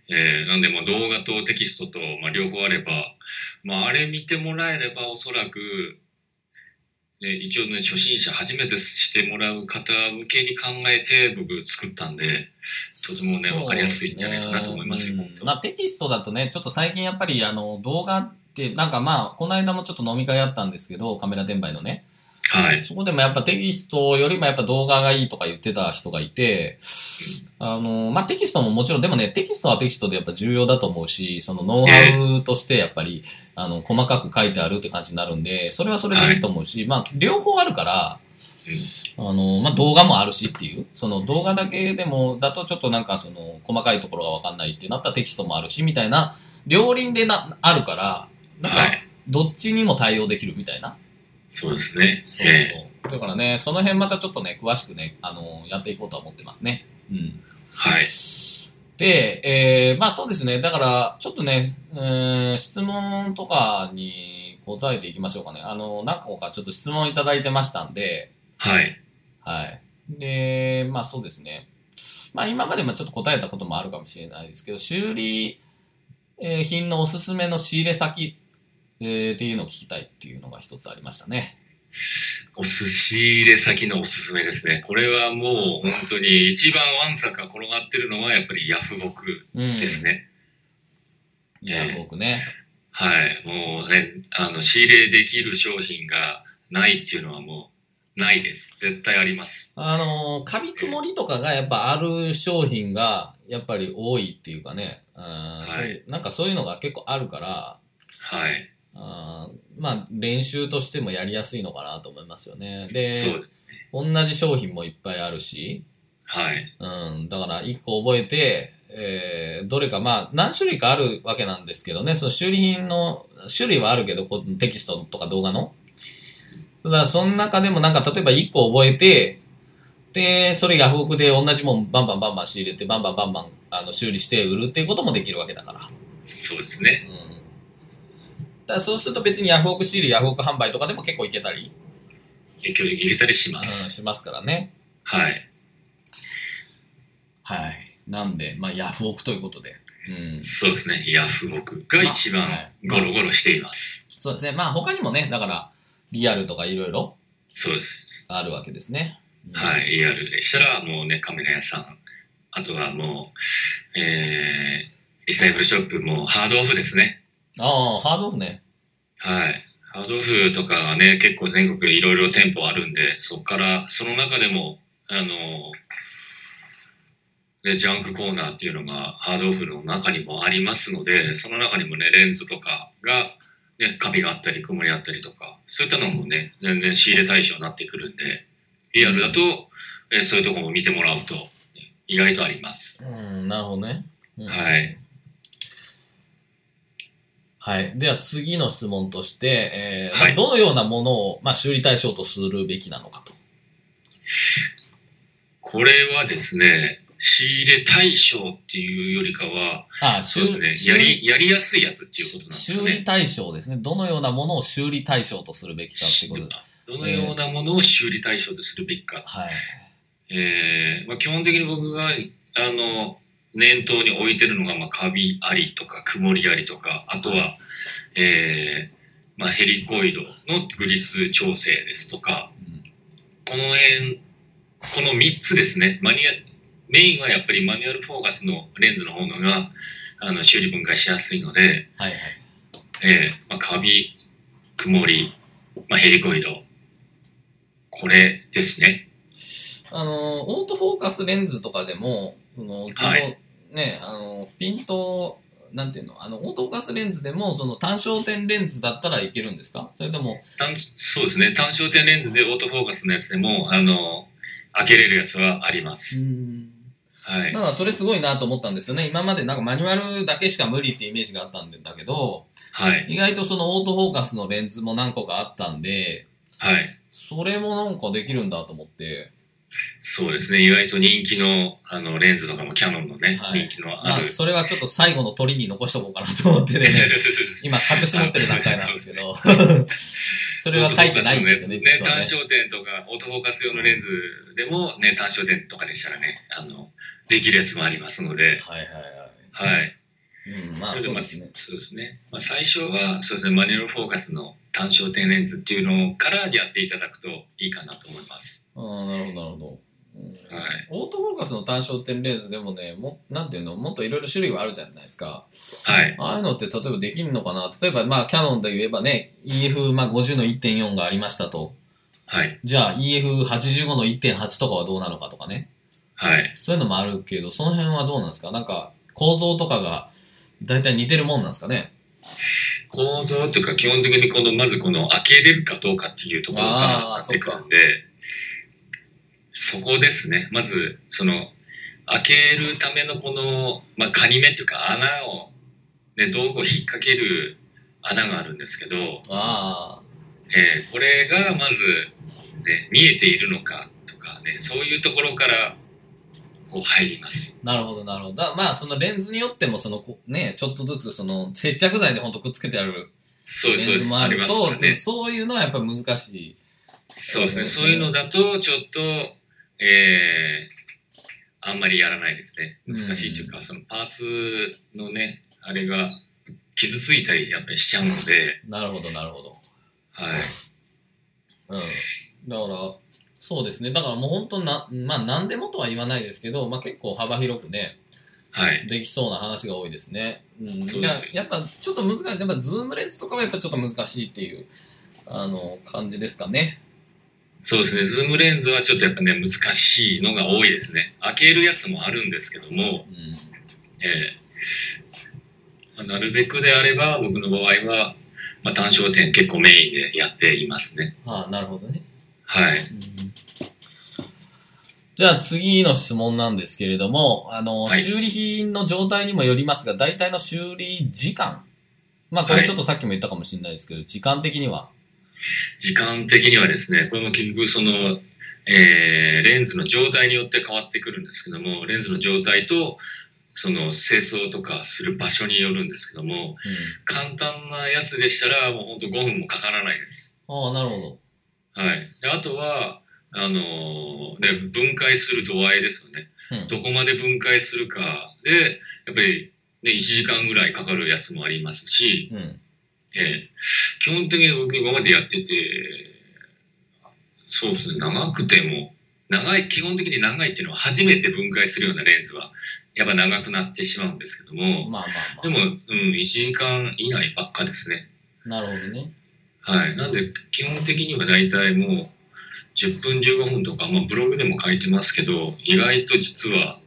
Speaker 2: えーなんでもう動画とテキストと、まあ、両方あれば、まあ、あれ見てもらえればおそらく、ね、一応ね初心者初めてしてもらう方向けに考えて僕作ったんでとてもね分かりやすいんじゃないかなと思いますよ、
Speaker 1: まあ、テキストだとね、ちょっと最近やっぱり、あの、動画って、なんかまあ、この間もちょっと飲み会あったんですけど、カメラ転売のね。
Speaker 2: はい。
Speaker 1: そこでもやっぱテキストよりもやっぱ動画がいいとか言ってた人がいて、あの、まあ、テキストももちろん、でもね、テキストはテキストでやっぱ重要だと思うし、そのノウハウとしてやっぱり、あの、細かく書いてあるって感じになるんで、それはそれでいいと思うし、まあ、両方あるから、あの、まあ、動画もあるしっていう、その動画だけでも、だとちょっとなんかその、細かいところがわかんないってなったらテキストもあるし、みたいな、両輪でな、あるから、なんか、
Speaker 2: はい。
Speaker 1: どっちにも対応できるみたいな。
Speaker 2: そうですね
Speaker 1: そう
Speaker 2: え
Speaker 1: そう。だからね、その辺またちょっとね、詳しくね、あの、やっていこうとは思ってますね。うん。
Speaker 2: ーはい
Speaker 1: で、えー、まあそうですね。だから、ちょっとね、うーん、質問とかに答えていきましょうかね。あの、何個かちょっと質問いただいてましたんで、
Speaker 2: はい
Speaker 1: はい。で、まあそうですね。まあ今までもちょっと答えたこともあるかもしれないですけど、修理えー品のおすすめの仕入れ先、えーっていうのを聞きたいっていうのが一つありましたね。
Speaker 2: お寿司入れ先のおすすめですねこれはもう本当に一番わんさか転がってるのはやっぱりヤフオク
Speaker 1: うん。
Speaker 2: です。ね、
Speaker 1: いや、僕ね。
Speaker 2: はいもうねあの仕入れできる商品がないっていうのはもうないです絶対あります
Speaker 1: あのー、カビ曇りとかがやっぱある商品がやっぱり多いっていうかね、うん
Speaker 2: はい
Speaker 1: なんかそういうのが結構あるから、
Speaker 2: はい
Speaker 1: あーまあ練習としてもやりやすいのかなと思いますよね。で、
Speaker 2: そうですね
Speaker 1: 同じ商品もいっぱいあるし、
Speaker 2: はい
Speaker 1: うん、だから一個覚えて、えーどれかまあ何種類かあるわけなんですけどね、その修理品の種類はあるけど、こうテキストとか動画の。だからその中でもなんか例えば一個覚えて、で、それヤフオクで同じもんバンバンバンバン仕入れて、バンバンバンバンあの修理して売るっていうこともできるわけだから。
Speaker 2: そうですね
Speaker 1: うん。だそうすると別にヤフオク仕入れ、ヤフオク販売とかでも結構いけたり、
Speaker 2: 影響で入れたりし
Speaker 1: うん、
Speaker 2: ます、
Speaker 1: しますからね。
Speaker 2: はい
Speaker 1: はい。なんで、まあヤフオクということで。うん。
Speaker 2: そうですねヤフオクが一番
Speaker 1: まあはい
Speaker 2: ゴロゴロしています、
Speaker 1: そうですね。まあ他にもね、だから、リアルとかいろいろ
Speaker 2: そうです
Speaker 1: あるわけですね。うん
Speaker 2: はい、リアルでしたら、もうね、カメラ屋さん、あとはもう、えリサイクルショップもハードオフですね。
Speaker 1: ああ、ハードオフね。
Speaker 2: はい。ハードオフとかはね、結構全国いろいろ店舗あるんで、そこから、その中でも、あの、で、ジャンクコーナーっていうのがハードオフの中にもありますので、その中にもね、レンズとかが、ね、カビがあったり、曇りあったりとか、そういったのもね、全然仕入れ対象になってくるんで、リアルだと、えーそういうところも見てもらうと、意外とあります。
Speaker 1: うん、なるほどね。うん
Speaker 2: はい。
Speaker 1: はい。では次の質問として、えー
Speaker 2: はい
Speaker 1: どのようなものを、まあ、修理対象とするべきなのかと。
Speaker 2: これはですね、仕入れ対象っていうよりかは、
Speaker 1: あ
Speaker 2: そうですね、
Speaker 1: 修
Speaker 2: やり、やりやすいやつっていうことなんです
Speaker 1: 修理。対象ですね。どのようなものを修理対象とするべきかってことで。
Speaker 2: どのようなものを修理対象とするべきか。
Speaker 1: はい。
Speaker 2: えーまあ、基本的に僕が、あの、念頭に置いてるのが、まあ、カビありとか、曇りありとか、あとは、えーまあ、ヘリコイドのグリス調整ですとか、
Speaker 1: うん
Speaker 2: この辺、この3つですね。マニュアメインはやっぱりマニュアルフォーカスのレンズの方のが、あの、修理分解しやすいので、
Speaker 1: はいはい。
Speaker 2: えーまあ、カビ、曇り、まあ、ヘリコイド。これですね。
Speaker 1: あの、オートフォーカスレンズとかでも、その、自動、
Speaker 2: はい
Speaker 1: ね、あの、ピント、なんていうの、あの、オートフォーカスレンズでも、その単焦点レンズだったらいけるんですか？それとも、
Speaker 2: 単そうですね。単焦点レンズでオートフォーカスのやつでも、あの、開けれるやつはあります。
Speaker 1: ん。
Speaker 2: はい。
Speaker 1: なんかそれすごいなと思ったんですよね。今までなんかマニュアルだけしか無理ってイメージがあったんだけど、
Speaker 2: はい。
Speaker 1: 意外とそのオートフォーカスのレンズも何個かあったんで、
Speaker 2: はい。
Speaker 1: それもなんかできるんだと思って、
Speaker 2: そうですね。意外と人気の、あの、レンズとかもキャノンのね、
Speaker 1: はい
Speaker 2: 人気の
Speaker 1: まあ
Speaker 2: ある。
Speaker 1: それはちょっと最後の鳥に残しとこうかなと思ってね、今隠し持ってる段階なんですけど、そ れは書いてないんですよね、
Speaker 2: ね。単焦点とか、オートフォーカス用のレンズでも、ね、単焦点とかでしたらね、あの、できるやつもありますので、
Speaker 1: はいはいはい。
Speaker 2: はい。
Speaker 1: うん、まあ
Speaker 2: それでまあ
Speaker 1: そうですね。
Speaker 2: そうですね。まあ、最初は、そうですね、マニュアルフォーカスの単焦点レンズっていうのからやっていただくといいかなと思います。
Speaker 1: ああ、なるほどなるほど。うん
Speaker 2: はい。
Speaker 1: オートフォーカスの単焦点レンズでもね、もなんていうの、もっといろいろ種類はあるじゃないですか。
Speaker 2: はい。
Speaker 1: ああいうのって例えばできるのかな？例えば、まあ、キャノンで言えばね、EF50 の1.4がありましたと。
Speaker 2: はい。
Speaker 1: じゃあ EF85 の1.8とかはどうなのかとかね。
Speaker 2: はい。
Speaker 1: そういうのもあるけど、その辺はどうなんですか？なんか、構造とかが、だいたい似てるもんなんですかね？
Speaker 2: 構造というか、基本的にこの、まずこの開けれるかどうかっていうところからなってくるんで、そこですね。まず、その、開けるためのこの、まあ、カニ目っていうか穴を、ね、道具を引っ掛ける穴があるんですけど、
Speaker 1: あ
Speaker 2: えーこれがまず、ね、見えているのかとかね、そういうところから、こう入ります。
Speaker 1: あ、なるほど、なるほど。だまあ、そのレンズによっても、その、こね、ちょっとずつ、その、接着剤でほんとくっつけてある。レンズもあると、
Speaker 2: からね。
Speaker 1: そういうのはやっぱ難しい。
Speaker 2: そうですね。
Speaker 1: そ
Speaker 2: そうういうのだと、ちょっと、えー、あんまりやらないですね。難しいというか、そのパーツのね、あれが傷ついたりやっぱりしちゃうので、
Speaker 1: なるほど、なるほど。
Speaker 2: はい。
Speaker 1: うん。だから、そうですね。だからもう本当な、まあ何でもとは言わないですけど、まあ結構幅広くね、
Speaker 2: はい。
Speaker 1: できそうな話が多いですね。うん。
Speaker 2: そうですね
Speaker 1: ややっぱちょっと難しい。やっぱズームレンズとかはやっぱちょっと難しいっていう、あの、感じですかね。
Speaker 2: そうですね。ズームレンズはちょっとやっぱね、難しいのが多いですね。開けるやつもあるんですけども、
Speaker 1: うん。
Speaker 2: えーまあなるべくであれば、僕の場合は、まあ、単焦点結構メインでやっていますね。
Speaker 1: ああ、なるほどね。
Speaker 2: はい。
Speaker 1: うんじゃあ次の質問なんですけれども、あの、
Speaker 2: はい
Speaker 1: 修理品の状態にもよりますが、大体の修理時間。まあこれちょっとさっきも言ったかもしれないですけど、時間的には？
Speaker 2: 時間的にはですね、これも結局その、えーレンズの状態によって変わってくるんですけども、レンズの状態と、その清掃とかする場所によるんですけども、簡単なやつでしたらもうほんと5分もかからないです。
Speaker 1: うん。ああ、なるほど。
Speaker 2: はい。であとは、あのーね、分解する度合いですよね。
Speaker 1: うん。
Speaker 2: どこまで分解するかで、やっぱり、ね、1時間ぐらいかかるやつもありますし、
Speaker 1: うん。
Speaker 2: えー基本的に僕今までやってて、そうですね、長くても長い、基本的に長いっていうのは初めて分解するようなレンズは、やっぱ長くなってしまうんですけども、
Speaker 1: まあまあまあ。
Speaker 2: でも、うん、1時間以内ばっかですね。
Speaker 1: なるほどね。
Speaker 2: はい。なんで、基本的には大体もう、10分15分とか、まあ、ブログでも書いてますけど、意外と実は、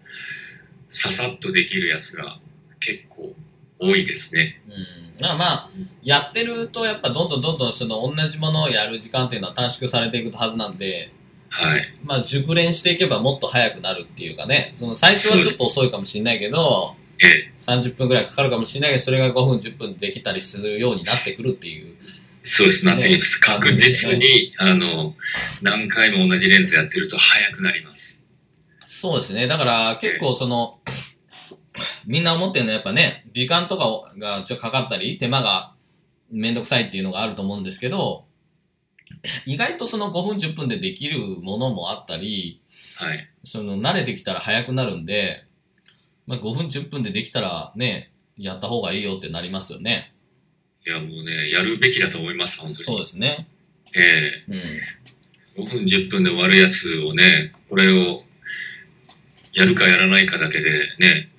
Speaker 2: ささっとできるやつが結構多いですね。
Speaker 1: うん。まあまあ、やってるとやっぱどんどんどんどんその同じものをやる時間っていうのは短縮されていくはずなんで、
Speaker 2: はい。
Speaker 1: まあ熟練していけばもっと早くなるっていうかね、その最初はちょっと遅いかもしれないけど、
Speaker 2: ええ、
Speaker 1: 30分くらいかかるかもしれないけど、それが5分10分できたりするようになってくるっていう。
Speaker 2: そうです。なってきます。
Speaker 1: ね
Speaker 2: 確実に、あの、何回も同じレンズやってると早くなります。
Speaker 1: そうですね。だから結構その、みんな思ってるのはやっぱね、時間とかがちょっとかかったり、手間がめんどくさいっていうのがあると思うんですけど、意外とその5分10分でできるものもあったり、
Speaker 2: はい。
Speaker 1: その慣れてきたら早くなるんで、まあ、5分10分でできたらね、やった方がいいよってなりますよね。
Speaker 2: いや、もうね、やるべきだと思います、本当に。
Speaker 1: そうですね。
Speaker 2: え
Speaker 1: うん。
Speaker 2: え5分、10分で終わるやつをね、これを、やるかやらないかだけでね、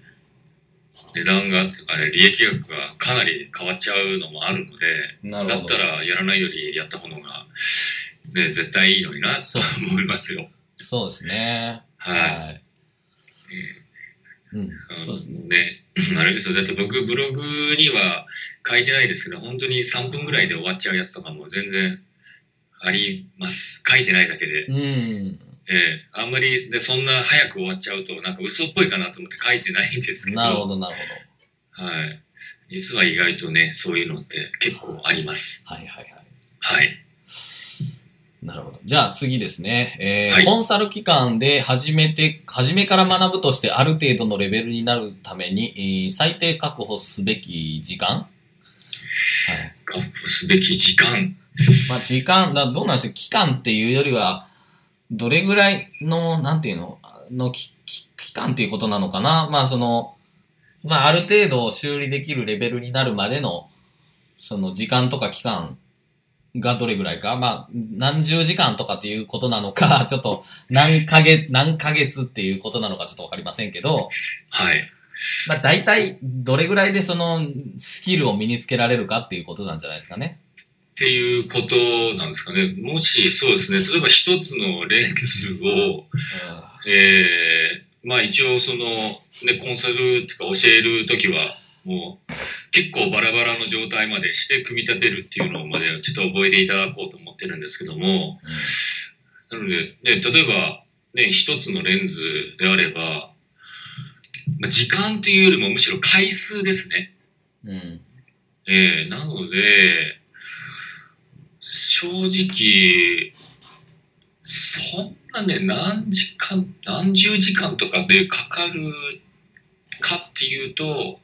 Speaker 2: 値段が、あれ、利益額がかなり変わっちゃうのもあるので、だった。らやらないよりやった方が、ね、絶対いいのにな、と思いますよ。
Speaker 1: そうですね。
Speaker 2: はい。
Speaker 1: い。うん。そうですね。
Speaker 2: ね、あれですよ。だって僕、ブログには書いてないですけど、本当に3分ぐらいで終わっちゃうやつとかも全然あります。書いてないだけで。
Speaker 1: うん。
Speaker 2: ええあんまりでそんな早く終わっちゃうと、なんか嘘っぽいかなと思って書いてないんですけど。
Speaker 1: なるほど、なるほ
Speaker 2: はい。実は意外とね、そういうのって結構あります。
Speaker 1: ど。はいはいはい。
Speaker 2: はい。
Speaker 1: なるほど。じゃあ次ですね。えー
Speaker 2: はい
Speaker 1: コンサル期間で初めて、初めから学ぶとしてある程度のレベルになるために、えー最低確保すべき時間？はい。
Speaker 2: 確保すべき時間。
Speaker 1: まあ時間、だどうなんでしょう期間っていうよりは、どれぐらいの、なんていうの、のきき期間っていうことなのかな？まあその、まあある程度修理できるレベルになるまでの、その時間とか期間がどれぐらいか？まあ何十時間とかっていうことなのか、ちょっと何ヶ月、何ヶ月っていうことなのかちょっとわかりませんけど、
Speaker 2: はい。
Speaker 1: まあ大体どれぐらいでそのスキルを身につけられるかっていうことなんじゃないですかね。
Speaker 2: っていうことなんですかね。もし、そうですね。例えば一つのレンズを、ええまあ一応その、ね、コンサルっていうか教えるときは、もう結構バラバラの状態までして組み立てるっていうのまでちょっと覚えていただこうと思ってるんですけども、なので、ね、例えば、ね、一つのレンズであれば、まあ、時間っていうよりもむしろ回数ですね。
Speaker 1: うん。うん。
Speaker 2: ええなので、正直、そんなね、何時間、何十時間とかでかかるかっていうと、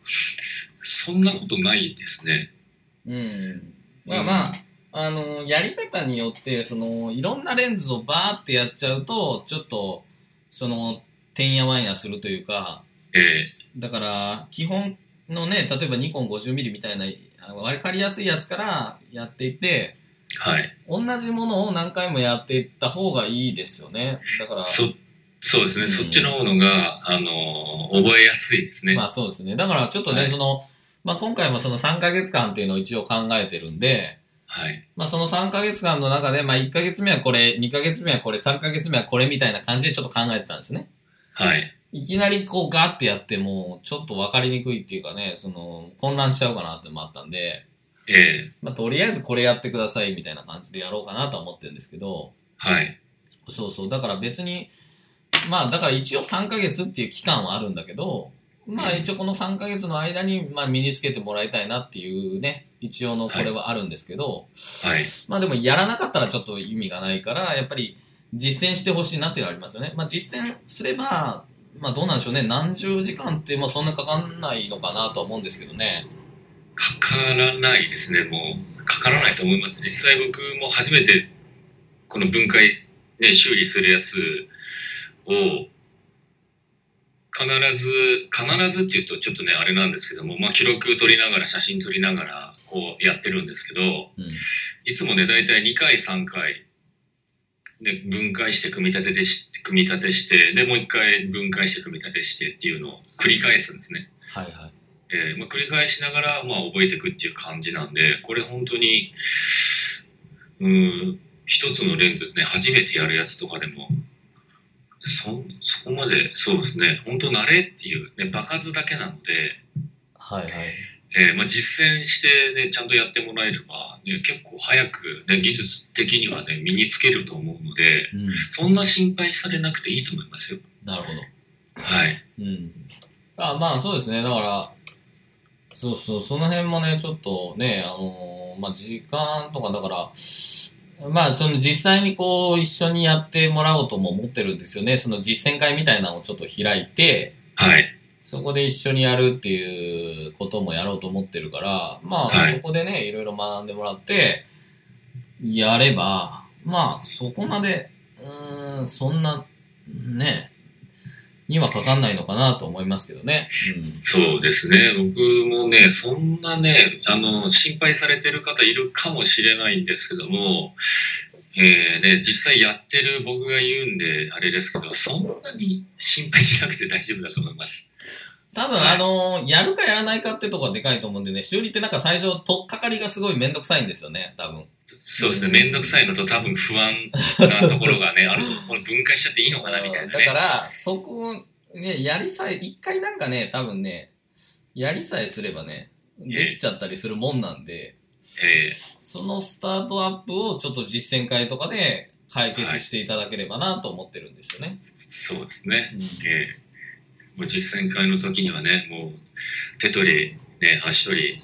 Speaker 2: そんなことないですね。
Speaker 1: うん。まあまあ、あの、やり方によって、その、いろんなレンズをバーってやっちゃうと、ちょっと、その、てんやわんやするというか、
Speaker 2: ええ
Speaker 1: だから、基本のね、例えばニコン 50mm みたいな、分かりやすいやつからやっていって、
Speaker 2: はい。
Speaker 1: 同じものを何回もやっていった方がいいですよね。だから、
Speaker 2: そ、そうですね。
Speaker 1: うん
Speaker 2: そっちの方のが、あの、覚えやすいですね。
Speaker 1: まあそうですね。だからちょっとね、
Speaker 2: はい
Speaker 1: その、まあ今回もその3ヶ月間っていうのを一応考えてるんで、
Speaker 2: はい。
Speaker 1: まあその3ヶ月間の中で、まあ1ヶ月目はこれ、2ヶ月目はこれ、3ヶ月目はこれみたいな感じでちょっと考えてたんですね。
Speaker 2: はい。
Speaker 1: いきなりこうガーってやっても、ちょっと分かりにくいっていうかね、その、混乱しちゃうかなってのもあったんで、
Speaker 2: ええ
Speaker 1: まあとりあえずこれやってくださいみたいな感じでやろうかなとは思ってるんですけど、
Speaker 2: はい。
Speaker 1: そうそう、だから別に、まあだから一応3ヶ月っていう期間はあるんだけど、まあ一応この3ヶ月の間に、まあ身につけてもらいたいなっていうね、一応のこれはあるんですけど、
Speaker 2: はい。
Speaker 1: まあでもやらなかったらちょっと意味がないから、やっぱり実践してほしいなっていうのはありますよね。まあ実践すれば、まあどうなんでしょうね。何十時間ってもうそんなかかんないのかなとは思うんですけどね。
Speaker 2: かからないですね、もう。かからないと思います。実際僕も初めて、この分解、ね、修理するやつを、必ず、必ずっていうとちょっとね、あれなんですけども、まあ記録取りながら、写真撮りながら、こうやってるんですけど、
Speaker 1: うん。
Speaker 2: いつもね、だいたい2回、3回で、分解して組み立ててし、組み立てして、で、もう一回分解して組み立てしてっていうのを繰り返すんですね。
Speaker 1: はいはい。
Speaker 2: えーまあ、繰り返しながら、まあ、覚えていくっていう感じなんで、これ本当に、うん、一つのレンズね、初めてやるやつとかでも、そ、そこまで、そうですね、本当慣れっていう、ね、場数だけなので、
Speaker 1: はいはい。
Speaker 2: えーまあ、実践して、ね、ちゃんとやってもらえれば、ね、結構早く、ね、技術的にはね、身につけると思うので、
Speaker 1: うん。
Speaker 2: そんな心配されなくていいと思いますよ。
Speaker 1: なるほど。
Speaker 2: はい。
Speaker 1: うん。あまあそうですね。だから、そうそう、その辺もね、ちょっとね、あのーまあ時間とかだから、まあその実際にこう一緒にやってもらおうとも思ってるんですよね。その実践会みたいなのをちょっと開いて、
Speaker 2: はい。
Speaker 1: そこで一緒にやるっていうこともやろうと思ってるから、まあ、
Speaker 2: はい
Speaker 1: そこでね、いろいろ学んでもらって、やれば、まあ、そこまで、うーん、そんな、ね、にはかかんないのかなと思いますけどね。
Speaker 2: そうですね。僕もね、そんなね、あの、心配されてる方いるかもしれないんですけども、えーね、実際やってる僕が言うんで、あれですけど、そんなに心配しなくて大丈夫だと思います。
Speaker 1: 多分、あの、やるかやらないかってとこはでかいと思うんでね、修理ってなんか最初、とっかかりがすごいめんどくさいんですよね、多分。
Speaker 2: そうですね。めんどくさいのと多分不安なところがね、あると、これ分解しちゃっていいのかなみたいなね。
Speaker 1: だから、そこ、ね、やりさえ、一回なんかね、多分ね、やりさえすればね、できちゃったりするもんなんで、
Speaker 2: え
Speaker 1: そのスタートアップをちょっと実践会とかで解決していただければなと思ってるんですよね。
Speaker 2: ーそうですね。
Speaker 1: うん
Speaker 2: えー実践会の時にはね、もう手取り、ね、足取り、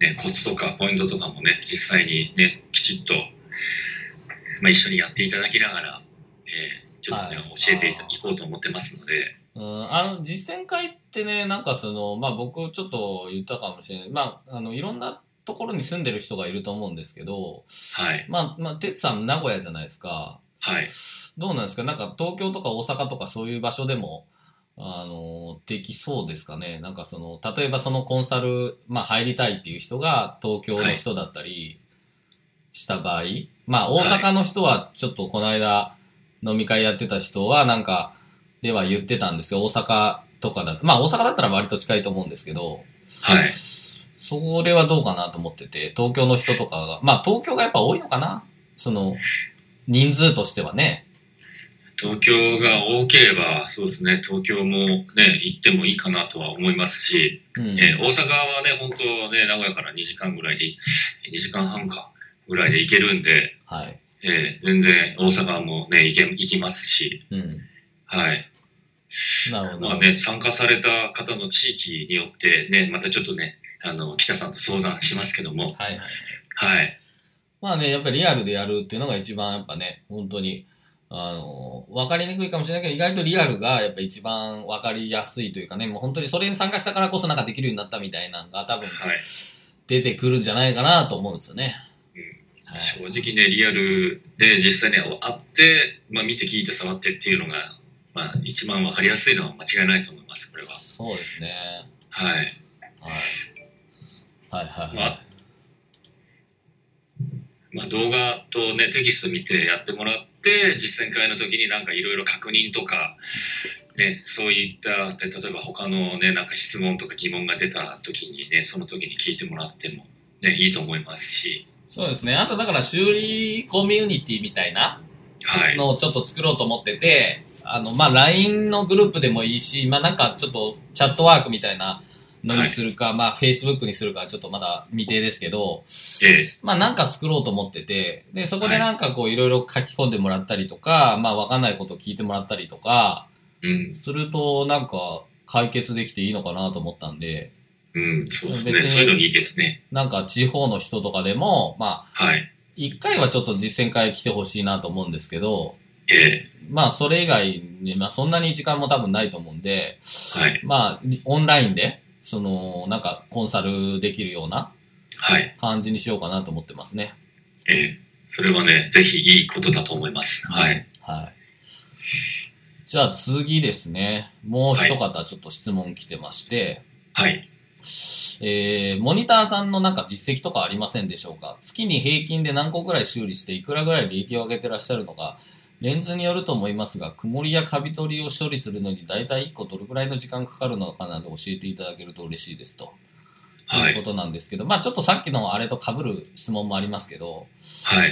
Speaker 2: ね、コツとかポイントとかもね、実際にね、きちっと、まあ、一緒にやっていただきながら、えーちょっとね、
Speaker 1: はい。
Speaker 2: 教えていこうと思ってますので、
Speaker 1: うん、あの、実践会ってね、なんかその、まあ僕ちょっと言ったかもしれない。まあ、あの、いろんなところに住んでる人がいると思うんですけど、
Speaker 2: はい、
Speaker 1: まあ、まあ、てつさん名古屋じゃないですか。
Speaker 2: はい、
Speaker 1: どうなんですか？なんか東京とか大阪とかそういう場所でも、あの、できそうですかねなんかその、例えばそのコンサル、まあ入りたいっていう人が東京の人だったりした場合、まあ大阪の人はちょっとこの間飲み会やってた人はなんか、では言ってたんですけど、大阪とかだと、まあ大阪だったら割と近いと思うんですけど、
Speaker 2: はい。
Speaker 1: それはどうかなと思ってて、東京の人とかが、まあ東京がやっぱ多いのかなその、人数としてはね。
Speaker 2: 東京が多ければ、そうですね、東京もね、行ってもいいかなとは思いますし、
Speaker 1: うん。
Speaker 2: えー大阪はね、本当ね、名古屋から2時間ぐらいで、2時間半か、ぐらいで行けるんで、
Speaker 1: はい。
Speaker 2: えー全然大阪もね、行け、行きますし、
Speaker 1: うん。
Speaker 2: はい。
Speaker 1: なるほど。
Speaker 2: まあね、参加された方の地域によってね、またちょっとね、あの、北さんと相談しますけども、
Speaker 1: はいはい。
Speaker 2: はい。
Speaker 1: まあね、やっぱりリアルでやるっていうのが一番やっぱね、本当に、あの、わかりにくいかもしれないけど、意外とリアルがやっぱ一番わかりやすいというかね、もう本当にそれに参加したからこそなんかできるようになったみたいなのが多分
Speaker 2: はい。
Speaker 1: 出てくるんじゃないかなと思うんですよね。はい
Speaker 2: 正直ね、リアルで実際ね、会って、まあ見て聞いて触ってっていうのが、まあ一番わかりやすいのは間違いないと思います、これは。
Speaker 1: そうですね。
Speaker 2: はい。
Speaker 1: はい。はいはい
Speaker 2: ま
Speaker 1: は
Speaker 2: あまあ、動画とね、テキスト見てやってもらって、実践会の時になんかいろいろ確認とか、ね、そういった、で例えば他のね、なんか質問とか疑問が出た時にね、その時に聞いてもらっても、ね、いいと思いますし、
Speaker 1: い。そうですね。あとだから修理コミュニティみたいな
Speaker 2: はい。
Speaker 1: のをちょっと作ろうと思ってて、あの、まあ、LINE のグループでもいいし、まあ、なんかちょっとチャットワークみたいなのにするか、まあ、Facebook にするかちょっとまだ未定ですけど、
Speaker 2: え
Speaker 1: まあ、なんか作ろうと思ってて、で、そこでなんかこういろいろ書き込んでもらったりとか、まあ、わかんないことを聞いてもらったりとか、
Speaker 2: えうん、
Speaker 1: するとなんか解決できていいのかなと思ったんで、
Speaker 2: うん、そうですね。そういうのいいですね。
Speaker 1: なんか地方の人とかでも、まあ、
Speaker 2: はい。
Speaker 1: 一回はちょっと実践会来てほしいなと思うんですけど、
Speaker 2: ええ
Speaker 1: まあ、それ以外に、まあ、そんなに時間も多分ないと思うんで、
Speaker 2: はい。
Speaker 1: まあ、オンラインで、その、なんか、コンサルできるような
Speaker 2: はい。
Speaker 1: 感じにしようかなと思ってますね。
Speaker 2: ええそれはね、ぜひいいことだと思います。はい。
Speaker 1: はい。じゃあ次ですね。もう一方ちょっと質問来てまして、
Speaker 2: はい。
Speaker 1: えー、モニターさんのなんか実績とかありませんでしょうか？月に平均で何個ぐらい修理していくらぐらい利益を上げてらっしゃるのかレンズによると思いますが、曇りやカビ取りを処理するのに大体1個どれくらいの時間かかるのかなど教えていただけると嬉しいですと。
Speaker 2: はい
Speaker 1: いうことなんですけど、まあちょっとさっきのあれと被る質問もありますけど、
Speaker 2: はい。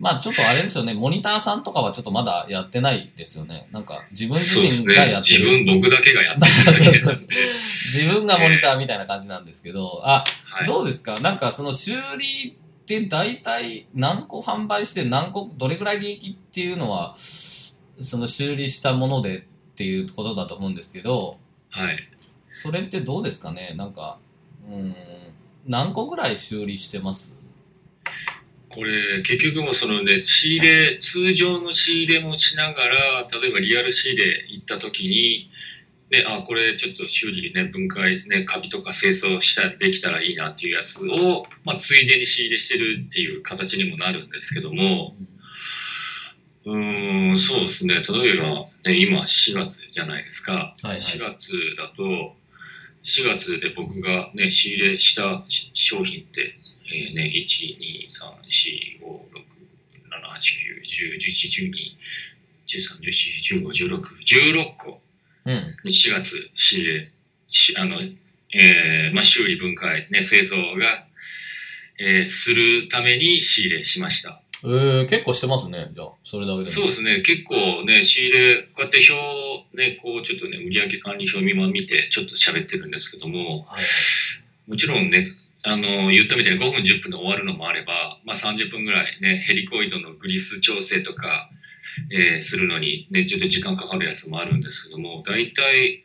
Speaker 1: まあちょっとあれですよね、モニターさんとかはちょっとまだやってないですよね。なんか自分自身がや
Speaker 2: ね。
Speaker 1: ってる。
Speaker 2: 自分、僕だけがやってる。
Speaker 1: 自分がモニターみたいな感じなんですけど、あ、
Speaker 2: はい。
Speaker 1: どうですか？なんかその修理って大体何個販売して何個、どれぐらい利益っていうのは、その修理したものでっていうことだと思うんですけど、
Speaker 2: はい。
Speaker 1: それってどうですかね？なんか、うーん、何個ぐらい修理してます？
Speaker 2: これ、結局もそのね、仕入れ、通常の仕入れもしながら、例えばリアル仕入れ行った時に、で、あ、これちょっと修理ね、分解、ね、カビとか清掃した、できたらいいなっていうやつを、まあ、ついでに仕入れしてるっていう形にもなるんですけども、うーん、そうですね。例えば、ね、今4月じゃないですか。
Speaker 1: はいはい
Speaker 2: 4月だと、4月で僕がね、仕入れしたし商品って、えーね、1、2、3、4、5、6、7、8、9、10、11、12、13、14、15、16、16個
Speaker 1: うん。
Speaker 2: に4月仕入れ、しあの、えーまあ、修理分解、ね、製造が、えーするために仕入れしました。
Speaker 1: えー、結構してますね。じゃあ、それだけでも。
Speaker 2: そうですね、結構ね、仕入れ、こうやって表、ね、こうちょっとね、売上管理表今見て、ちょっと喋ってるんですけども、
Speaker 1: はい。
Speaker 2: もちろんね、あの、言ったみたいに5分、10分で終わるのもあれば、まあ30分ぐらいね、ヘリコイドのグリス調整とか、えーするのにね、ちょっと時間かかるやつもあるんですけども、大体、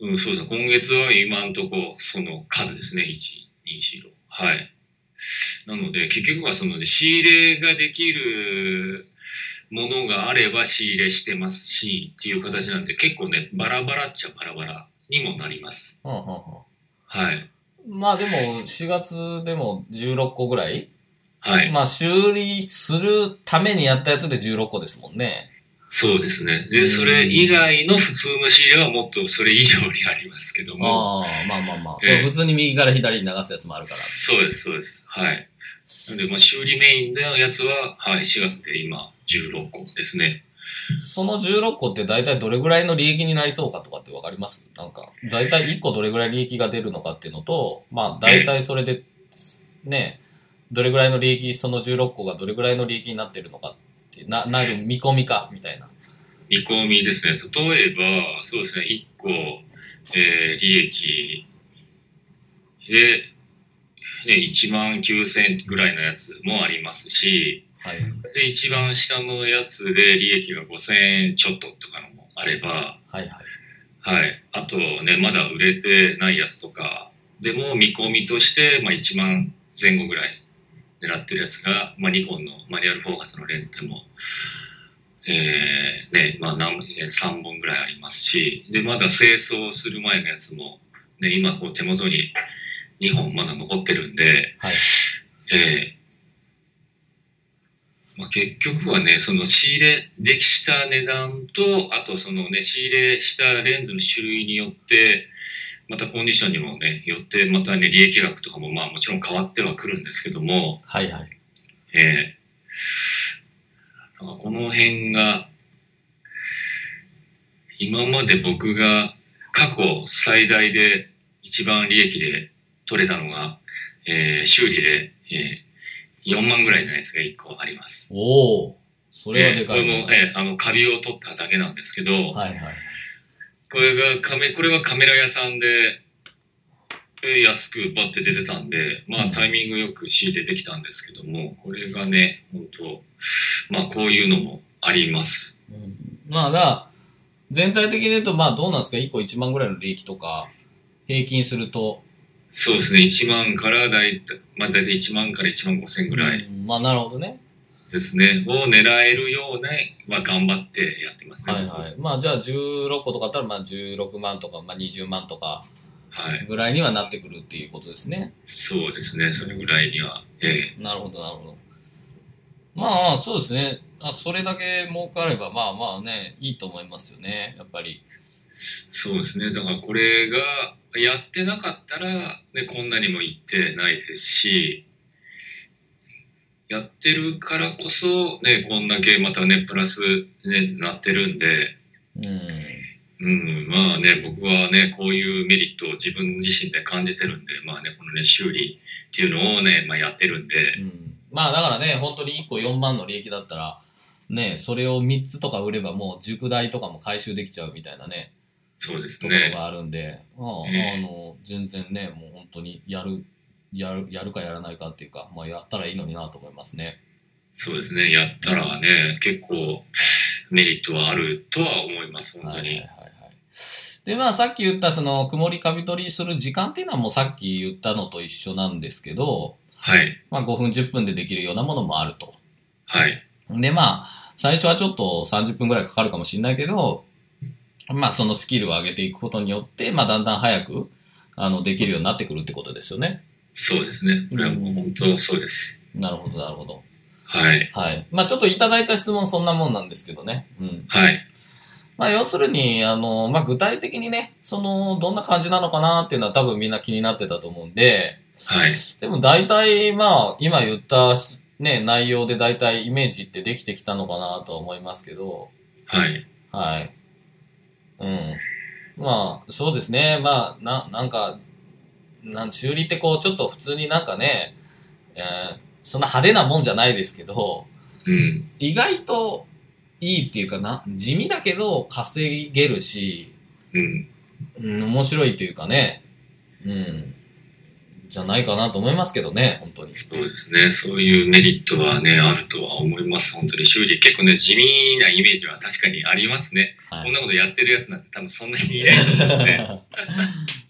Speaker 2: うん、そうですね、今月は今んとこその数ですね、1、2、4、6。はい。なので、結局はその、仕入れができるものがあれば仕入れしてますし、っていう形なんで、結構ね、バラバラっちゃバラバラにもなります。
Speaker 1: うんうんうん
Speaker 2: はい。
Speaker 1: まあでも、4月でも16個ぐらい
Speaker 2: はい。
Speaker 1: まあ修理するためにやったやつで16個ですもんね。
Speaker 2: そうですね。で、
Speaker 1: うん
Speaker 2: それ以外の普通の仕入れはもっとそれ以上にありますけども。
Speaker 1: ああ、まあまあまあ。
Speaker 2: ええ
Speaker 1: そう、普通に右から左に流すやつもあるから。
Speaker 2: そうです、そうです。はい。なので、まあ、修理メインのやつは、はい、4月で今、16個ですね。
Speaker 1: その16個って大体どれぐらいの利益になりそうかとかってわかります？なんか、大体1個どれぐらい利益が出るのかっていうのと、まあ大体それで、ね、どれぐらいの利益、その16個がどれぐらいの利益になってるのかっていう、な、なる見込みか、みたいな。
Speaker 2: 見込みですね。例えば、そうですね、1個、えー利益で、ね、1万9000円ぐらいのやつもありますし、
Speaker 1: はい。
Speaker 2: で、一番下のやつで利益が5000円ちょっととかのもあれば、
Speaker 1: はいはい。
Speaker 2: はい。あとね、まだ売れてないやつとか、でも見込みとして、まあ1万前後ぐらい狙ってるやつが、まあニコンのマニュアルフォーカスのレンズでも、えー、ね、まあ何3本ぐらいありますし、で、まだ清掃する前のやつも、ね、今こう手元に2本まだ残ってるんで、
Speaker 1: はい。
Speaker 2: えーまあ、結局はね、その仕入れできした値段と、あとそのね、仕入れしたレンズの種類によって、またコンディションにもね、よって、またね、利益額とかもまあもちろん変わってはくるんですけども、
Speaker 1: はいはい。
Speaker 2: えーなんかこの辺が、今まで僕が過去最大で一番利益で取れたのが、えー修理で、えー4万ぐらいのやつが1個あります。
Speaker 1: おおそれはでかいね。
Speaker 2: えーこれも、えーあの、カビを取っただけなんですけど、
Speaker 1: はいはい。
Speaker 2: これがカメ、これはカメラ屋さんで、えー安くバッて出てたんで、ま
Speaker 1: うん
Speaker 2: あタイミングよく仕入れできたんですけども、これがね、本当まあこういうのもあります。
Speaker 1: うんまあ、だ全体的に言うと、まあどうなんですか ?1 個1万ぐらいの利益とか、平均すると。
Speaker 2: そうですね、1万からだいたい、まあ大体1万から1万5千ぐらい
Speaker 1: うんまあなるほどね。
Speaker 2: ですね、を狙えるような、まあ頑張ってやってますね。
Speaker 1: はいはい。まあじゃあ16個とかだったら、まあ16万とか、まあ20万とか
Speaker 2: はい。
Speaker 1: ぐらいにはなってくるっていうことですね。
Speaker 2: そうですね、それぐらいには。ええ
Speaker 1: なるほどなるほど。まあそうですね。あそれだけ儲かれば、まあまあね、いいと思いますよね。やっぱり。
Speaker 2: そうですね。だからこれがやってなかったら、ね、こんなにもいってないですし、やってるからこそ、ね、こんだけまたね、プラス、ね、なってるんで、
Speaker 1: うん。
Speaker 2: うん、まあね、僕はね、こういうメリットを自分自身で感じてるんで、まあね、このね、修理っていうのをね、まあやってるんで、
Speaker 1: うん。まあだからね、本当に1個4万の利益だったら、ね、それを3つとか売ればもう塾代とかも回収できちゃうみたいなね、
Speaker 2: そうです
Speaker 1: ところ
Speaker 2: ね。
Speaker 1: があるんで、まあ、
Speaker 2: ええ
Speaker 1: あの、全然ね、もう本当にやる、やる、やるかやらないかっていうか、まあやったらいいのになと思いますね。
Speaker 2: そうですね。やったらね、結構メリットはあるとは思います、本当に。
Speaker 1: はいはいはいはい。で、まあさっき言ったその曇りカビ取りする時間っていうのはもうさっき言ったのと一緒なんですけど、
Speaker 2: はい。
Speaker 1: まあ5分10分でできるようなものもあると。
Speaker 2: はい。
Speaker 1: で、まあ、最初はちょっと30分くらいかかるかもしれないけど、まあそのスキルを上げていくことによって、まあだんだん早く、あの、できるようになってくるってことですよね。
Speaker 2: そうですね。これはもう本当そうです。
Speaker 1: なるほど、なるほど。
Speaker 2: はい。
Speaker 1: はい。まあちょっといただいた質問そんなもんなんですけどね。うん。
Speaker 2: はい。
Speaker 1: まあ要するに、あの、まあ具体的にね、その、どんな感じなのかなっていうのは多分みんな気になってたと思うんで、
Speaker 2: はい。
Speaker 1: でも大体、まあ今言ったね、内容で大体イメージってできてきたのかなとは思いますけど、
Speaker 2: はい。
Speaker 1: はい。うん。まあ、そうですね。まあ、な、なんか、なん修理ってこう、ちょっと普通になんかね、えーそんな派手なもんじゃないですけど、
Speaker 2: うん。
Speaker 1: 意外といいっていうかな、地味だけど稼げるし、
Speaker 2: うん。
Speaker 1: うん、面白いというかね、うん、じゃないかなと思いますけどね、本当に。
Speaker 2: そうですね。そういうメリットはね、あるとは思います。本当に修理。結構ね、地味なイメージは確かにありますね。
Speaker 1: はい
Speaker 2: こんなことやってるやつなんて多分そんなにいないと思うんで。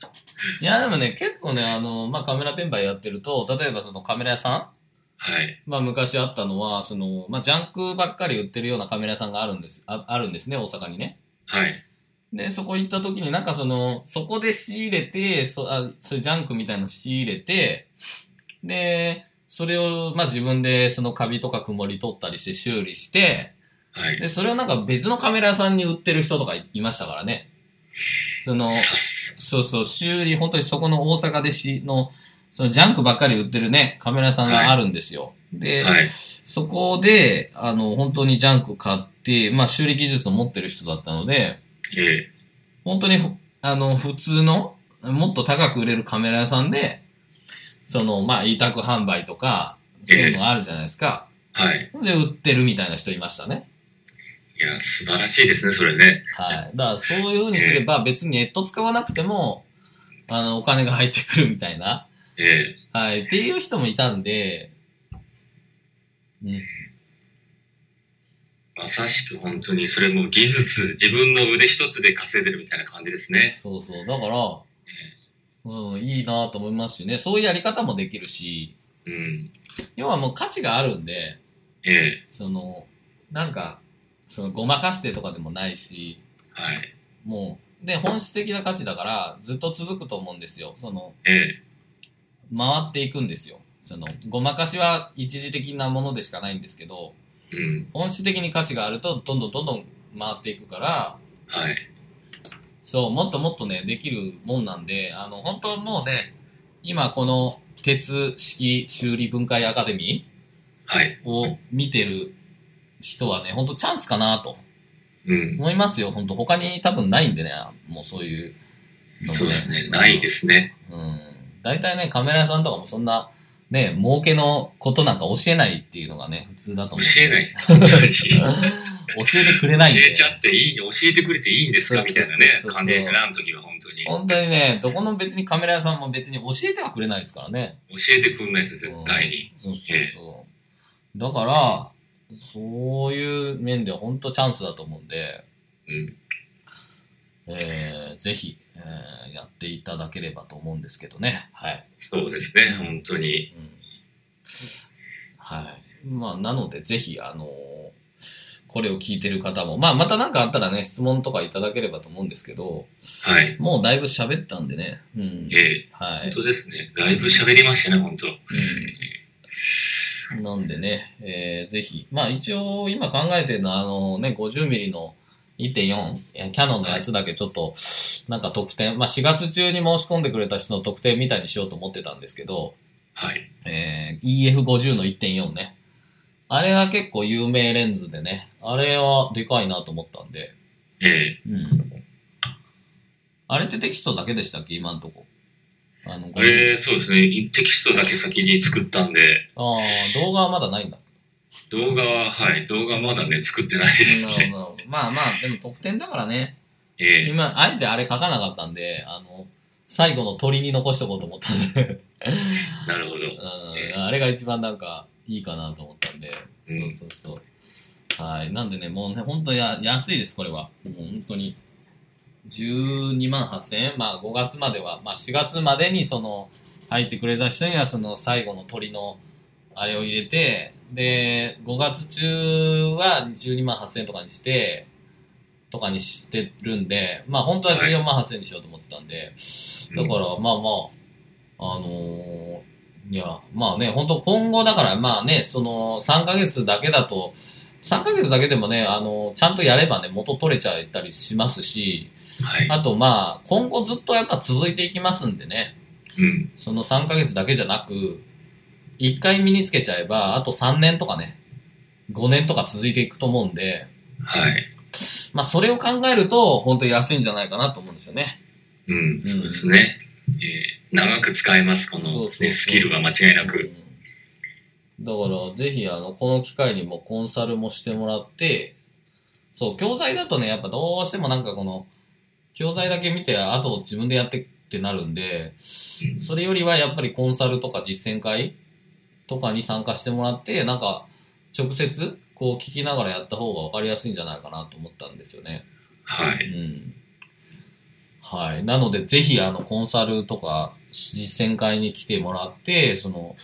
Speaker 1: いや、でもね、結構ね、あの、まあ、カメラ転売やってると、例えばそのカメラ屋さん
Speaker 2: はい。
Speaker 1: まあ昔あったのは、その、まあジャンクばっかり売ってるようなカメラ屋さんがあるんです、ああるんですね、大阪にね。
Speaker 2: はい。
Speaker 1: で、そこ行った時になんかその、そこで仕入れて、そあそういうジャンクみたいなの仕入れて、で、それを、まあ自分でそのカビとか曇り取ったりして修理して、
Speaker 2: はい。
Speaker 1: で、それをなんか別のカメラ屋さんに売ってる人とかいいましたからね。その。そうそう、修理、本当にそこの大阪でしの、そのジャンクばっかり売ってるね、カメラ屋さんがあるんですよ。で、
Speaker 2: はい。
Speaker 1: そこで、あの、本当にジャンク買って、まあ修理技術を持ってる人だったので、
Speaker 2: え
Speaker 1: 本当にふ、あの、普通の、もっと高く売れるカメラ屋さんで、その、まあ委託販売とか、そういうのがあるじゃないですか。
Speaker 2: えはい。
Speaker 1: で、売ってるみたいな人いましたね。
Speaker 2: いや、素晴らしいですね、それね。
Speaker 1: はい。だからそういうふうにすれば別にネット使わなくても、あの、お金が入ってくるみたいな。
Speaker 2: ええ
Speaker 1: はい。っていう人もいたんで、うん。
Speaker 2: まさしく本当にそれも技術、自分の腕一つで稼いでるみたいな感じですね。
Speaker 1: そうそう。だから、うん、いいなと思いますしね。そういうやり方もできるし、
Speaker 2: うん。
Speaker 1: 要はもう価値があるんで、
Speaker 2: ええ
Speaker 1: その、なんか、その、ごまかしてとかでもないし、
Speaker 2: はい。
Speaker 1: もう、で、本質的な価値だから、ずっと続くと思うんですよ。その、
Speaker 2: ええ
Speaker 1: 回っていくんですよ。その、ごまかしは一時的なものでしかないんですけど、
Speaker 2: うん。
Speaker 1: 本質的に価値があると、どんどんどんどん回っていくから、
Speaker 2: はい。
Speaker 1: そう、もっともっとね、できるもんなんで、あの、本当もうね、今この鉄式修理分解アカデミ
Speaker 2: はい。
Speaker 1: ーを見てる人はね、本当チャンスかなと
Speaker 2: うん。
Speaker 1: 思いますよ。本当他に多分ないんでね、もうそういうね。
Speaker 2: そうですね。ないですね。
Speaker 1: うん。大体ね、カメラ屋さんとかもそんな、ね、儲けのことなんか教えないっていうのがね、普通だと思う。
Speaker 2: 教えないです。本当に。
Speaker 1: 教えてくれないんで。
Speaker 2: 教えちゃっていい、教えてくれていいんですか？みたいなね感じでしたね、あの時は本当に。
Speaker 1: 本当にね、どこの別にカメラ屋さんも別に教えてはくれないですからね。
Speaker 2: 教えてくんないです、絶対に。
Speaker 1: そうそうそう。だから、そういう面では本当チャンスだと思うんで、
Speaker 2: うん。
Speaker 1: えー、ぜひ、えー、やっていただければと思うんですけどね。はい。
Speaker 2: そうですね、本当に。
Speaker 1: うん、はい。まあ、なので、ぜひ、あのーこれを聞いてる方も、まあ、また何かあったらね、質問とかいただければと思うんですけど、
Speaker 2: はい。
Speaker 1: もうだいぶ喋ったんでね。うん。
Speaker 2: ええ
Speaker 1: はい
Speaker 2: 本。当ですね。だいぶ喋りましたね、本当。
Speaker 1: うん。なんでね、えー、ぜひ。まあ一応今考えてるのは、あのね、50ミリの1.4、えキャノンのやつだけちょっと、なんか特典、まあ4月中に申し込んでくれた人の特典みたいにしようと思ってたんですけど、
Speaker 2: はい。
Speaker 1: えー、EF50 の1.4ね。あれは結構有名レンズでね、あれはでかいなと思ったんで、
Speaker 2: え
Speaker 1: うん。あれってテキストだけでしたっけ？今んとこ。あの、
Speaker 2: えあれ、そうですね。テキストだけ先に作ったんで、
Speaker 1: ああ、動画はまだないんだ。
Speaker 2: 動画は、はい、動画まだね、作ってないですね。
Speaker 1: まあまあ、でも特典だからね。
Speaker 2: ええ
Speaker 1: 今、あえてあれ書かなかったんで、あの、最後の鳥に残しとこうと思ったんで、
Speaker 2: なるほど。
Speaker 1: うん、あれが一番なんかいいかなと思ったんで、
Speaker 2: うん
Speaker 1: そうそうそう。はい。なんでね、もうね、本当にや安いです、これは。もう本当に。12万8000円？まあ5月までは、まあ4月までにその、入ってくれた人にはその最後の鳥のあれを入れて、で、5月中は12万8000円とかにして、とかにしてるんで、まあ本当は14万8000円にしようと思ってたんで、だから、まあまあ、あのーいや、まあね、本当今後だから、まあね、その3ヶ月だけだと、3ヶ月だけでもね、あのちゃんとやればね、元取れちゃったりしますし、
Speaker 2: はい。
Speaker 1: あとまあ、今後ずっとやっぱ続いていきますんでね、
Speaker 2: うん。
Speaker 1: その3ヶ月だけじゃなく、1回身につけちゃえば、あと3年とかね、5年とか続いていくと思うんで、
Speaker 2: はい。
Speaker 1: まあそれを考えると、本当に安いんじゃないかなと思うんですよね。
Speaker 2: うん、そうですね。えー長く使えます、この、ね、スキルが間違いなく。
Speaker 1: うんだから、ぜひ、あの、この機会にもコンサルもしてもらって、そう、教材だとね、やっぱどうしてもなんかこの、教材だけ見て、あと自分でやってってなるんで、
Speaker 2: うん
Speaker 1: それよりはやっぱりコンサルとか実践会とかに参加してもらって、なんか、直接、こう聞きながらやった方が分かりやすいんじゃないかなと思ったんですよね。
Speaker 2: はい。
Speaker 1: うん。はい。なので、ぜひ、あの、コンサルとか、実践会に来てもらって、その、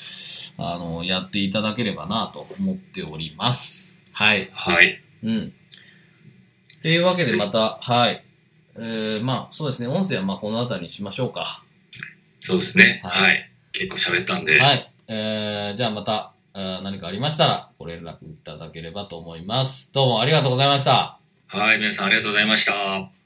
Speaker 1: あの、やっていただければなと思っております。はい。
Speaker 2: はい。
Speaker 1: うん。っていうわけで、また、はい。えー、まあ、そうですね。音声は、まあ、この辺りにしましょうか。
Speaker 2: そうですね。
Speaker 1: は
Speaker 2: はいい。結構喋ったんで。
Speaker 1: はい。えー、じゃあまた、えー何かありましたら、ご連絡いただければと思います。どうもありがとうございました。
Speaker 2: はい。皆さんありがとうございました。